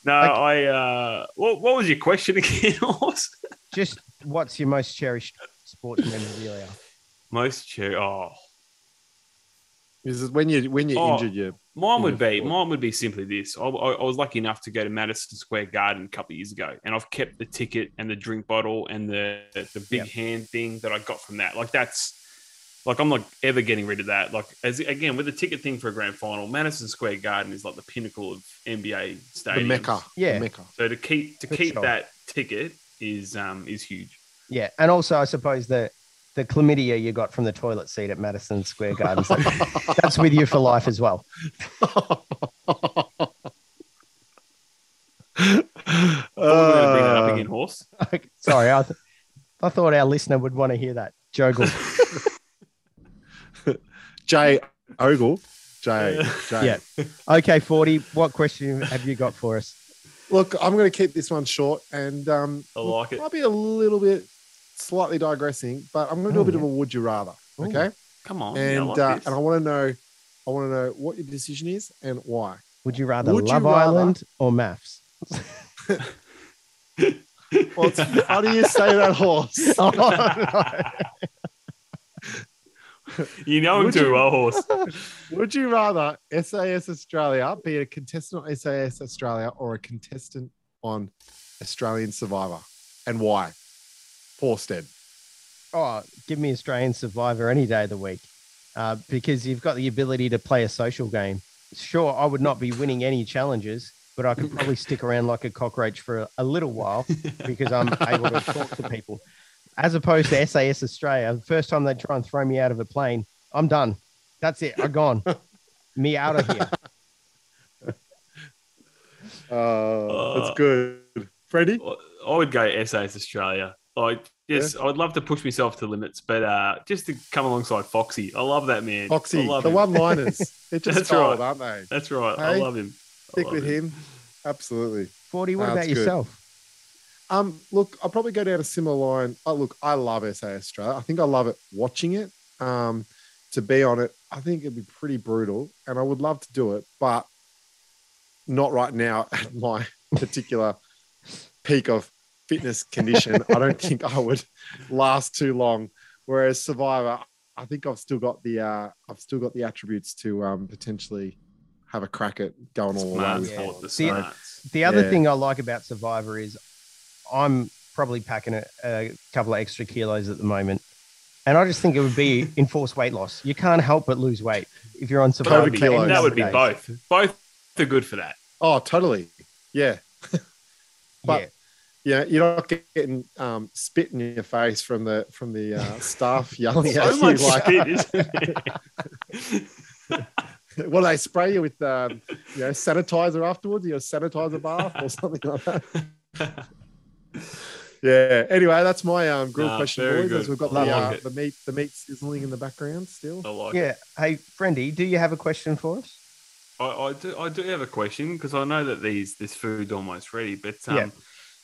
Speaker 3: No, I. Uh, what, what was your question again, Horse?
Speaker 1: Just what's your most cherished sports memorabilia?
Speaker 3: Most cheer. Oh,
Speaker 2: This is when you when you
Speaker 3: Oh.
Speaker 2: injured you.
Speaker 3: mine would be
Speaker 2: sport.
Speaker 3: mine would be simply this. I, I, I was lucky enough to go to Madison Square Garden a couple of years ago, and I've kept the ticket and the drink bottle and the the big
Speaker 1: Yep.
Speaker 3: hand thing that I got from that. Like that's like I'm not ever getting rid of that. Like as again with the ticket thing for a grand final, Madison Square Garden is like the pinnacle of NBA
Speaker 2: The. Mecca.
Speaker 1: Yeah.
Speaker 2: The Mecca.
Speaker 3: So to keep to
Speaker 1: For
Speaker 3: keep
Speaker 1: sure.
Speaker 3: that ticket is um is huge.
Speaker 1: Yeah, and also I suppose the the chlamydia you got from the toilet seat at Madison Square Garden, so that's with you for life as well.
Speaker 3: I thought we were gonna bring that up
Speaker 2: Uh,
Speaker 3: again, horse.
Speaker 1: Sorry, I, th- I thought our listener would want to hear that. Joggle.
Speaker 2: Jay Ogle. Jay. Jay.
Speaker 1: Yeah. Okay, 40. What question have you got for us?
Speaker 2: Look, I'm going to keep this one short and um,
Speaker 3: I like it.
Speaker 2: might be a little bit slightly digressing, but I'm going to do
Speaker 1: Oh,
Speaker 2: a bit of a would you rather.
Speaker 1: Ooh.
Speaker 2: Okay.
Speaker 3: Come on. yeah, I
Speaker 2: and
Speaker 3: like
Speaker 2: uh, and I want to know, I want to know what your decision is and why.
Speaker 1: Would you rather
Speaker 2: Would you
Speaker 1: Love
Speaker 2: rather-
Speaker 1: Island or MAFS?
Speaker 2: Well, how do you say that horse?
Speaker 1: Oh, no.
Speaker 3: you know him
Speaker 2: Would
Speaker 3: too
Speaker 2: you-
Speaker 3: well, horse.
Speaker 2: Would you rather SAS Australia be a contestant on SAS Australia or a contestant on Australian Survivor, and why? Forstead.
Speaker 1: Oh, give me Australian Survivor any day of the week uh, because you've got the ability to play a social game. Sure, I would not be winning any challenges, but I could probably stick around like a cockroach for a, a little while because I'm able to talk to people. As opposed to SAS Australia, the first time they try and throw me out of a plane, I'm done. That's it. I'm gone. me out of here.
Speaker 2: Uh, that's good. Friendy?
Speaker 3: I would go SAS Australia. Like, yes, I would love to push myself to limits, but uh, just to come alongside Foxy, I love that man.
Speaker 2: Foxy,
Speaker 3: love
Speaker 2: the
Speaker 3: him.
Speaker 2: one liners. They're just
Speaker 3: That's
Speaker 2: gold,
Speaker 3: right.
Speaker 2: aren't they?
Speaker 3: That's right. I love him. I
Speaker 2: Stick
Speaker 3: love
Speaker 2: with him. Absolutely.
Speaker 1: 40, what about
Speaker 2: that's good.
Speaker 1: yourself?
Speaker 2: Um, look, I'll probably go down a similar line. Oh, look, I love SAS Australia. I think I love it watching it. Um, to be on it, I think it'd be pretty brutal, and I would love to do it, but not right now at my particular peak of fitness condition. I don't think I would last too long. Whereas Survivor, I think I've still got the uh, I've still got the attributes to um, potentially have a crack at going all the way.
Speaker 3: Smart
Speaker 1: Yeah.
Speaker 3: the
Speaker 1: See. The other
Speaker 2: Yeah.
Speaker 1: thing I like about Survivor is I'm probably packing a, a couple of extra kilos at the moment. And I just think it would be enforced weight loss. You can't help but lose weight if you're on Survivor.
Speaker 2: COVID
Speaker 1: for any
Speaker 3: that would be
Speaker 1: days.
Speaker 3: both. Both are good for that.
Speaker 2: Oh, totally. Yeah. But-
Speaker 1: yeah.
Speaker 2: Yeah, you're not getting um, spit in your face from the from the uh, staff yelling at
Speaker 3: So
Speaker 2: you. Like,
Speaker 3: spit, isn't it?
Speaker 2: well, they spray you with um, you know sanitizer afterwards. You know, sanitizer bath or something like that. Yeah. Anyway, that's my um, grill
Speaker 3: Nah,
Speaker 2: question,
Speaker 3: very
Speaker 2: boys.
Speaker 3: good.
Speaker 2: As we've got the,
Speaker 3: like
Speaker 2: uh, the meat the meat sizzling in the background still.
Speaker 3: I like
Speaker 1: Yeah.
Speaker 3: it.
Speaker 1: Hey, Friendy, do you have a question for us?
Speaker 3: I, I do. I do have a question because I know that these this food's almost ready, but um,
Speaker 1: Yeah.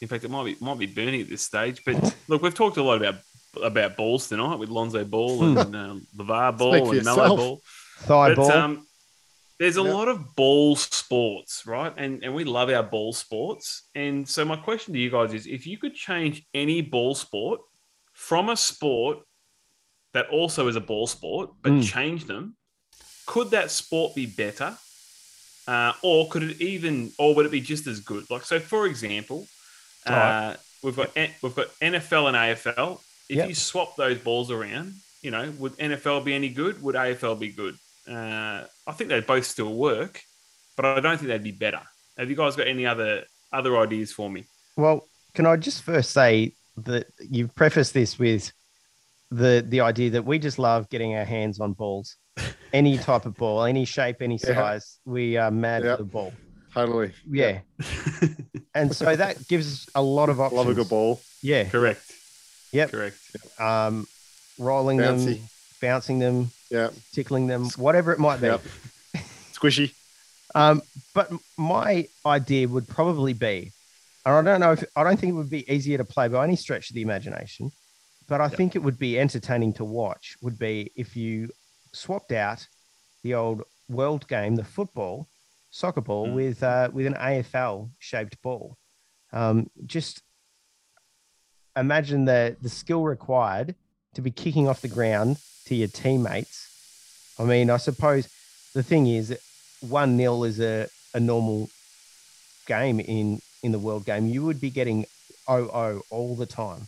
Speaker 3: in fact, it might be might be burning at this stage. But look, we've talked a lot about about balls tonight with Lonzo Ball and um, LaVar Ball
Speaker 2: for
Speaker 3: and
Speaker 2: Melo.
Speaker 3: Ball.
Speaker 1: Thigh
Speaker 3: But
Speaker 1: ball.
Speaker 3: um, there's a
Speaker 2: Yep.
Speaker 3: lot of ball sports, right? And and we love our ball sports. And so my question to you guys is: if you could change any ball sport from a sport that also is a ball sport, but
Speaker 1: Mm.
Speaker 3: change them, could that sport be better? Uh, or could it even, or would it be just as good? Like, so for example, uh, we've got we've got NFL and AFL. If
Speaker 1: Yep.
Speaker 3: you swap those balls around, you know, would NFL be any good? Would AFL be good? Uh, I think they'd both still work, but I don't think they'd be better. Have you guys got any other other ideas for me?
Speaker 1: Well, can I just first say that you've prefaced this with the the idea that we just love getting our hands on balls, any type of ball, any shape, any
Speaker 2: Yeah.
Speaker 1: size. We are mad
Speaker 2: Yep.
Speaker 1: for the ball.
Speaker 2: Totally.
Speaker 1: Yeah, and so that gives us a lot of options.
Speaker 2: Love a good ball.
Speaker 1: Yeah,
Speaker 3: Correct.
Speaker 1: Yep.
Speaker 3: Correct.
Speaker 1: um, rolling them,
Speaker 2: Bouncy.
Speaker 1: Bouncing them,
Speaker 2: Yeah.
Speaker 1: tickling them, whatever it might be.
Speaker 2: Yep. Squishy.
Speaker 1: Um, but my idea would probably be, and I don't know if I don't think it would be easier to play by any stretch of the imagination, but I
Speaker 3: Yep.
Speaker 1: think it would be entertaining to watch. Would be if you swapped out the old world game, the football, soccer ball,
Speaker 3: Mm.
Speaker 1: with uh, with an AFL shaped ball. Um, just imagine the the skill required to be kicking off the ground to your teammates. I mean, I suppose the thing is, one nil is a, a normal game in in the world game. You would be getting 0-0 all the time,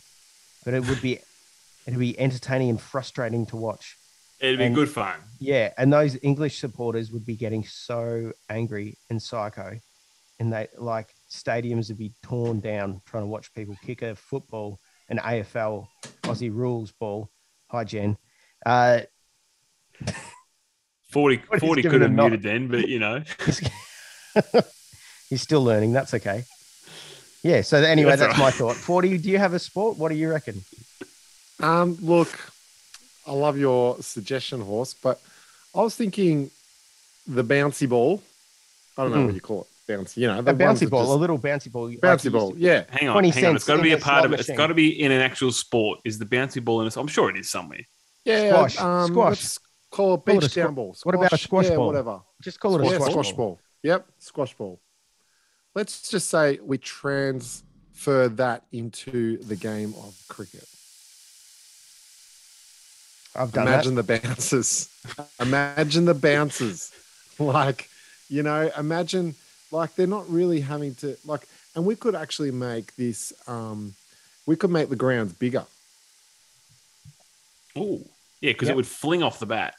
Speaker 1: but it would be it'd be entertaining and frustrating to watch.
Speaker 3: It'd be
Speaker 1: And-
Speaker 3: good fun.
Speaker 1: Yeah, and those English supporters would be getting so angry and psycho, and they like stadiums would be torn down trying to watch people kick a football, an AFL Aussie rules ball. Hi, Jen. Uh,
Speaker 3: 40, 40 could have
Speaker 1: nod.
Speaker 3: muted then, but you know.
Speaker 1: he's, he's still learning. That's okay. Yeah. So anyway,
Speaker 3: That's
Speaker 1: that's,
Speaker 3: all
Speaker 1: my thought. Forty. Do you have a sport? What do you reckon?
Speaker 2: Um, look, I love your suggestion, horse, but I was thinking the bouncy ball. I don't know
Speaker 1: Hmm.
Speaker 2: what you call it. Bouncy, you know,
Speaker 1: a bouncy ball, just... a little bouncy ball.
Speaker 2: Bouncy like ball, yeah.
Speaker 3: Hang on, hang on. It's got to be a part of it. Machine. It's got to be in an actual sport. Is the bouncy ball in a? I'm sure it is somewhere.
Speaker 2: Yeah,
Speaker 1: squash,
Speaker 2: um,
Speaker 1: squash.
Speaker 2: Call it beach down ball.
Speaker 1: Squash, what about a squash
Speaker 2: yeah,
Speaker 1: ball?
Speaker 2: Whatever.
Speaker 1: Just call it a squash,
Speaker 2: squash ball. ball. Yep, squash ball. Let's just say we transfer that into the game of cricket.
Speaker 1: I've done that.
Speaker 2: Imagine
Speaker 1: that.
Speaker 2: the bounces. Imagine the bounces. Like, you know, imagine like they're not really having to like, and we could actually make this. um We could make the grounds bigger.
Speaker 3: Oh, yeah, because yep. it would fling off the bat.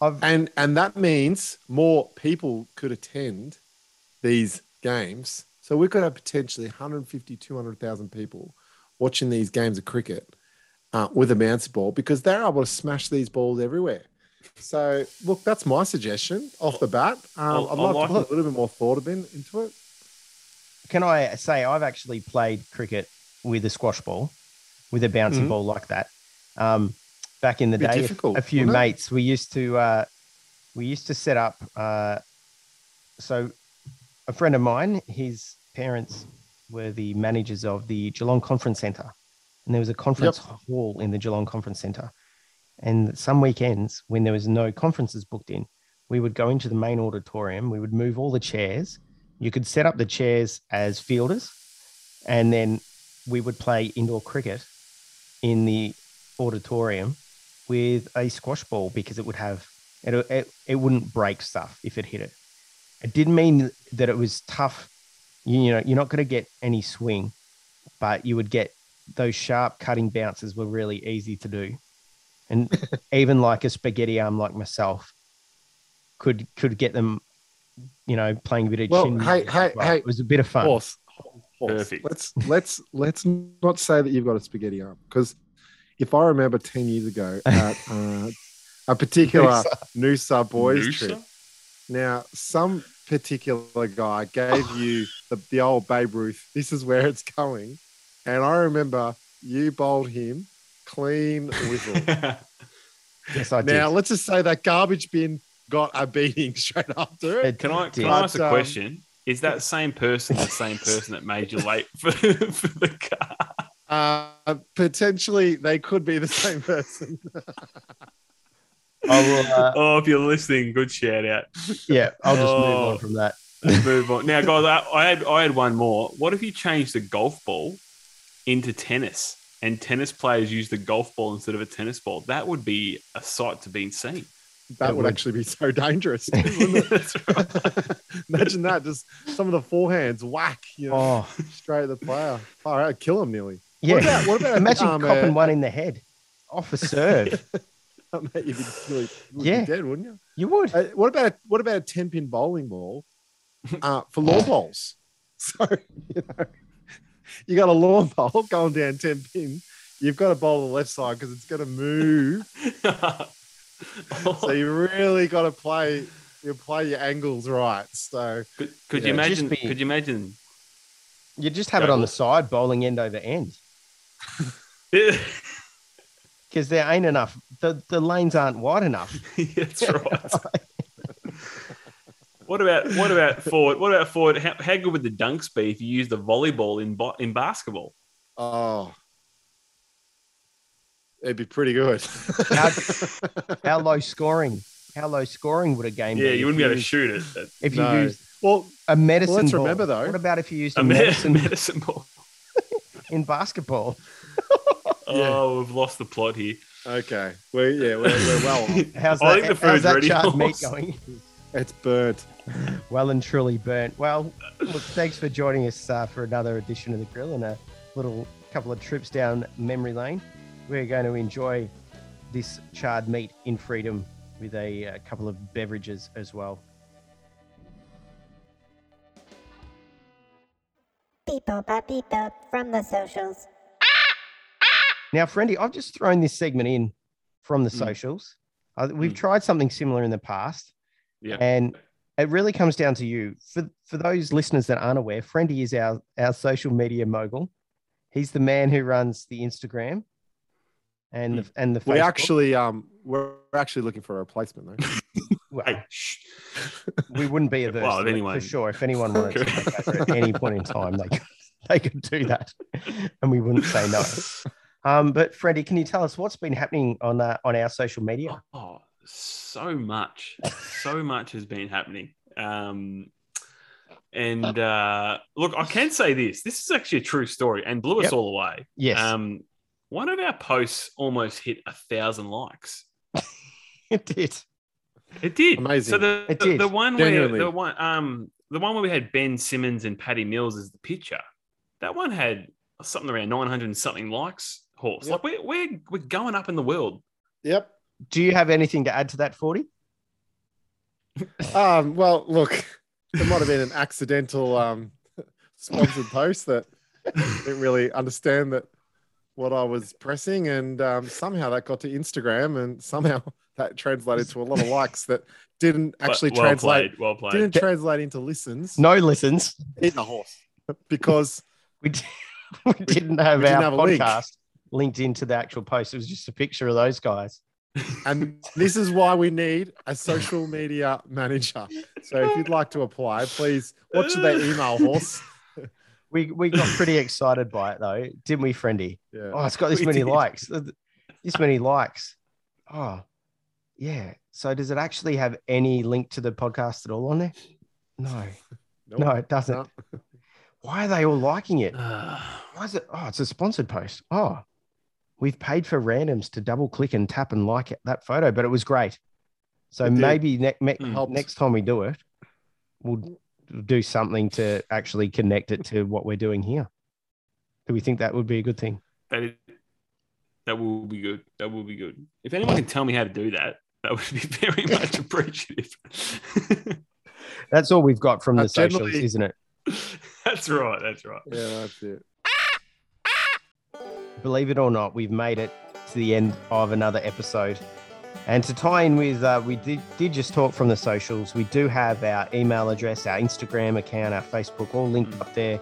Speaker 2: I've... And and that means more people could attend these games. So we could have potentially 150, 200,000 people watching these games of cricket uh, with a bouncy ball because they're able to smash these balls everywhere. So look, that's my suggestion off the bat. Um, I'd love like to put a little bit more thought into it.
Speaker 1: Can I say I've actually played cricket with a squash ball, with a bouncy mm-hmm. ball like that. Um, back in the day, a few mates we used to uh, we used to set up. Uh, so, a friend of mine, his parents were the managers of the Geelong Conference Centre, and there was a conference yep. hall in the Geelong Conference Centre. And some weekends, when there was no conferences booked in, we would go into the main auditorium. We would move all the chairs. You could set up the chairs as fielders, and then we would play indoor cricket in the auditorium with a squash ball because it would have it, it, it wouldn't break stuff if it hit it. It didn't mean that it was tough. You, you know, you're not going to get any swing, but you would get those sharp cutting bounces were really easy to do and even like a spaghetti arm like myself could could get them, you know, playing a bit of
Speaker 2: well,
Speaker 1: chin.
Speaker 2: Hey, hey, hey!
Speaker 1: It was a bit of fun.
Speaker 2: Horse, horse. Perfect. Let's let's let's not say that you've got a spaghetti arm because if I remember ten years ago at uh, a particular Noosa boys Noosa? trip, now some particular guy gave you the, the old Babe Ruth. This is where it's going, and I remember you bowled him clean whistle.
Speaker 1: yes, I did.
Speaker 2: Now, let's just say that garbage bin got a beating straight after it.
Speaker 3: Can I, can I ask a um, question? Is that same person the same person that made you late for, for the car?
Speaker 2: Uh, potentially, they could be the same person.
Speaker 3: will, uh, oh, if you're listening, good shout out.
Speaker 1: Yeah, I'll just oh, move on from that.
Speaker 3: Move on. Now, guys, I, I, had I had one more. What if you changed the golf ball into tennis? And tennis players use the golf ball instead of a tennis ball, that would be a sight to be seen.
Speaker 2: That would, would, actually be so dangerous. Imagine that, just some of the forehands whack, you know, oh. straight at the player. All right, kill him nearly.
Speaker 1: Yeah. What about, what about imagine um, copping uh, one in the head off a serve?
Speaker 2: Mate, you'd be, really, you'd yeah. be dead, wouldn't you?
Speaker 1: You would.
Speaker 2: Uh, what about what about a ten pin bowling ball uh, for law balls? So you know, you got a lawn bowl going down 10 pin. You've got to bowl the left side because it's going to move. so you really got to play you play your angles right. So
Speaker 3: could, could yeah. you imagine? Be, could you imagine?
Speaker 1: You just have it on the side, bowling end over end. Because there ain't enough. The the lanes aren't wide enough.
Speaker 3: That's right. What about what about forward? What about forward? How, how good would the dunks be if you use the volleyball in in basketball?
Speaker 2: Oh, it'd be pretty good.
Speaker 1: how, how, low scoring? How low scoring would a game
Speaker 3: yeah,
Speaker 1: be?
Speaker 3: Yeah, you wouldn't be able to shoot it.
Speaker 1: If you no. used well a medicine well, let's ball. remember though. What about if you used a, a medicine,
Speaker 3: medicine ball
Speaker 1: in basketball?
Speaker 3: oh, we've lost the plot here.
Speaker 2: Okay, we yeah, we're, we're well.
Speaker 1: How's that, I think the food's how's that ready. meat going?
Speaker 2: It's burnt.
Speaker 1: Well and truly burnt. Well, look, thanks for joining us uh, for another edition of the Grill and a little couple of trips down memory lane. We're going to enjoy this charred meat in freedom with a, a couple of beverages as well.
Speaker 6: People, people from the socials.
Speaker 1: Now, Friendy, I've just thrown this segment in from the mm. socials. Uh, we've mm. tried something similar in the past.
Speaker 3: Yeah.
Speaker 1: And it really comes down to you. For for those listeners that aren't aware, Friendy is our our social media mogul. He's the man who runs the Instagram and the and the Facebook.
Speaker 2: We actually um we're actually looking for a replacement though.
Speaker 1: Well,
Speaker 3: Hey,
Speaker 1: we wouldn't be averse
Speaker 3: Well,
Speaker 1: to it,
Speaker 3: anyway.
Speaker 1: for sure. If anyone wanted to take over at any point in time, they could, they could do that, and we wouldn't say no. Um, but Friendy, can you tell us what's been happening on uh, on our social media?
Speaker 3: Oh, so much, so much has been happening. Um, and uh, look, I can say this: this is actually a true story, and blew us
Speaker 1: Yep.
Speaker 3: all away.
Speaker 1: Yes,
Speaker 3: Um, one of our posts almost hit a thousand likes.
Speaker 1: it did.
Speaker 3: It did.
Speaker 2: Amazing.
Speaker 3: So the
Speaker 1: It
Speaker 3: the,
Speaker 1: did.
Speaker 3: the one
Speaker 2: Genuinely.
Speaker 3: where the one um the one where we had Ben Simmons and Patty Mills as the pitcher, that one had something around nine hundred and something likes. Horse,
Speaker 2: Yep.
Speaker 3: like we're, we're we're going up in the world.
Speaker 2: Yep.
Speaker 1: Do you have anything to add to that, Forty?
Speaker 2: Um, well, look, there might have been an accidental um, sponsored post that didn't really understand that what I was pressing, and um, somehow that got to Instagram, and somehow that translated to a lot of likes that didn't
Speaker 3: But
Speaker 2: actually
Speaker 3: well
Speaker 2: translate.
Speaker 3: played, well played.
Speaker 2: Didn't translate into listens.
Speaker 1: No listens.
Speaker 2: in the horse because
Speaker 1: We, d- we didn't have
Speaker 2: we didn't
Speaker 1: our
Speaker 2: have a link.
Speaker 1: podcast linked into the actual post. It was just a picture of those guys.
Speaker 2: And this is why we need a social media manager. So if you'd like to apply, please, should they email, horse?
Speaker 1: We we got pretty excited by it though, didn't we, Friendy?
Speaker 2: Yeah.
Speaker 1: Oh, it's got this
Speaker 3: We
Speaker 1: many
Speaker 3: did.
Speaker 1: likes. This many likes. Oh, yeah. So does it actually have any link to the podcast at all on there? No,
Speaker 2: Nope.
Speaker 1: no, it doesn't.
Speaker 2: No.
Speaker 1: Why are they all liking it? Why is it? Oh, it's a sponsored post. Oh, we've paid for randoms to double click and tap and like that photo, but it was great. So
Speaker 2: It
Speaker 1: maybe ne- me-
Speaker 3: Hmm.
Speaker 1: Next time we do it, we'll do something to actually connect it to what we're doing here. Do we think that would be a good thing?
Speaker 3: that is, that will be good. That will be good. If anyone can tell me how to do that, that would be very much appreciative.
Speaker 1: That's all we've got from the
Speaker 2: Uh,
Speaker 1: socials, isn't it?
Speaker 3: that's right. That's right.
Speaker 2: Yeah, that's it.
Speaker 1: Believe it or not, we've made it to the end of another episode. And to tie in with, uh, we did, did just talk from the socials. We do have our email address, our Instagram account, our Facebook, all linked up there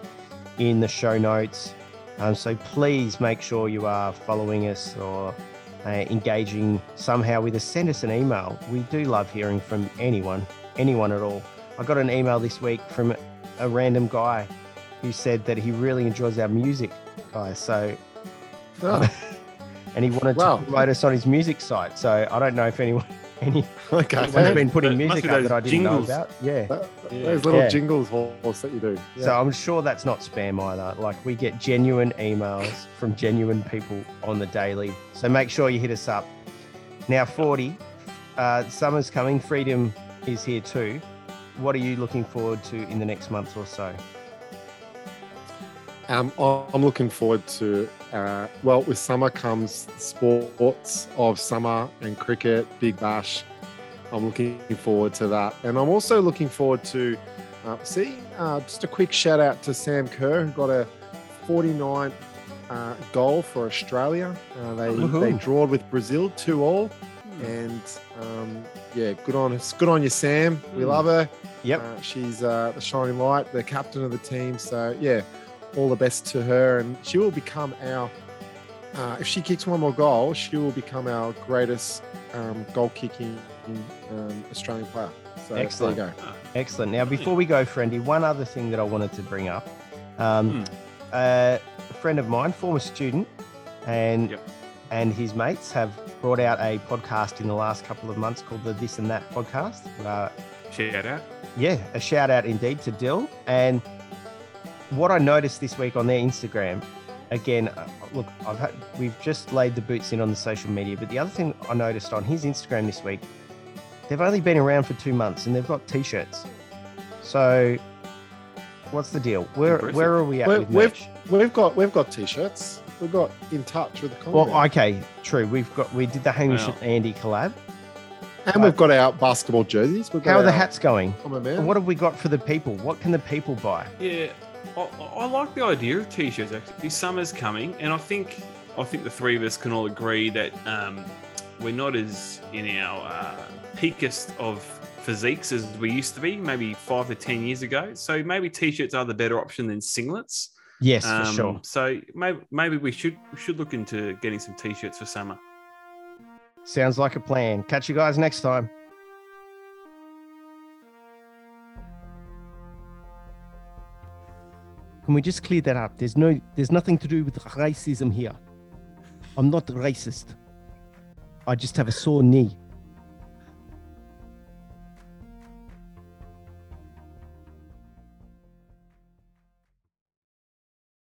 Speaker 1: in the show notes. Um, so please make sure you are following us or uh, engaging somehow with us. Send us an email. We do love hearing from anyone, anyone at all. I got an email this week from a random guy who said that he really enjoys our music, guys. So
Speaker 2: Oh,
Speaker 1: and he wanted
Speaker 2: Wow.
Speaker 1: to promote us on his music site. So I don't know if anyone any
Speaker 2: okay.
Speaker 1: anyone's been putting music
Speaker 3: be
Speaker 1: up that I didn't
Speaker 3: jingles.
Speaker 1: know about. Yeah.
Speaker 2: That-
Speaker 3: Yeah.
Speaker 2: Those little
Speaker 1: Yeah.
Speaker 2: jingles, horse, that you do. Yeah.
Speaker 1: So I'm sure that's not spam either. Like we get genuine emails from genuine people on the daily. So make sure you hit us up. Now 40, uh, summer's coming. Freedom is here too. What are you looking forward to in the next month or so?
Speaker 2: Um, I'm looking forward to, uh, well, with summer comes sports of summer and cricket, Big Bash. I'm looking forward to that. And I'm also looking forward to uh, seeing uh, just a quick shout out to Sam Kerr, who got a 49 uh, goal for Australia. Uh, they, they drawed with Brazil 2 all. And um, yeah, good on us. Good on you, Sam. We
Speaker 3: Mm.
Speaker 2: love her.
Speaker 1: Yep.
Speaker 2: Uh, she's uh, the shining light, the captain of the team. So yeah, all the best to her, and she will become our. Uh, if she kicks one more goal, she will become our greatest um, goal kicking um, Australian player. So
Speaker 1: Excellent.
Speaker 2: there you go.
Speaker 1: Excellent. Now, before we go, Friendy, one other thing that I wanted to bring up. Um, uh, a friend of mine, former student, and
Speaker 3: Yep.
Speaker 1: and his mates have brought out a podcast in the last couple of months called the This and That podcast. Uh,
Speaker 3: Shout out.
Speaker 1: yeah, a shout out indeed to Dill. And what I noticed this week on their Instagram, again, uh, look, I've had, we've just laid the boots in on the social media, but the other thing I noticed on his Instagram this week, they've only been around for two months and they've got t-shirts. So, what's the deal? Where
Speaker 3: Impressive.
Speaker 1: where are we at
Speaker 2: We're-
Speaker 1: with
Speaker 2: we've- We've got we've got t-shirts. We've got in touch with the
Speaker 1: Well, okay, true. We've got we did the Hamish
Speaker 3: Wow.
Speaker 1: and Andy collab.
Speaker 2: and we've got our basketball jerseys. We've got
Speaker 1: How are the hats going?
Speaker 2: Common man.
Speaker 1: And what have we got for the people? What can the people buy?
Speaker 3: Yeah, I, I like the idea of t-shirts. Actually, summer's coming, and I think I think the three of us can all agree that um, we're not as in our uh, peakest of physiques as we used to be, maybe five to ten years ago. So maybe t-shirts are the better option than singlets.
Speaker 1: Yes, for
Speaker 3: Um,
Speaker 1: sure.
Speaker 3: So maybe maybe we should we should look into getting some t-shirts for summer.
Speaker 1: Sounds like a plan. Catch you guys next time. Can we just clear that up? There's no, there's nothing to do with racism here. I'm not racist. I just have a sore knee.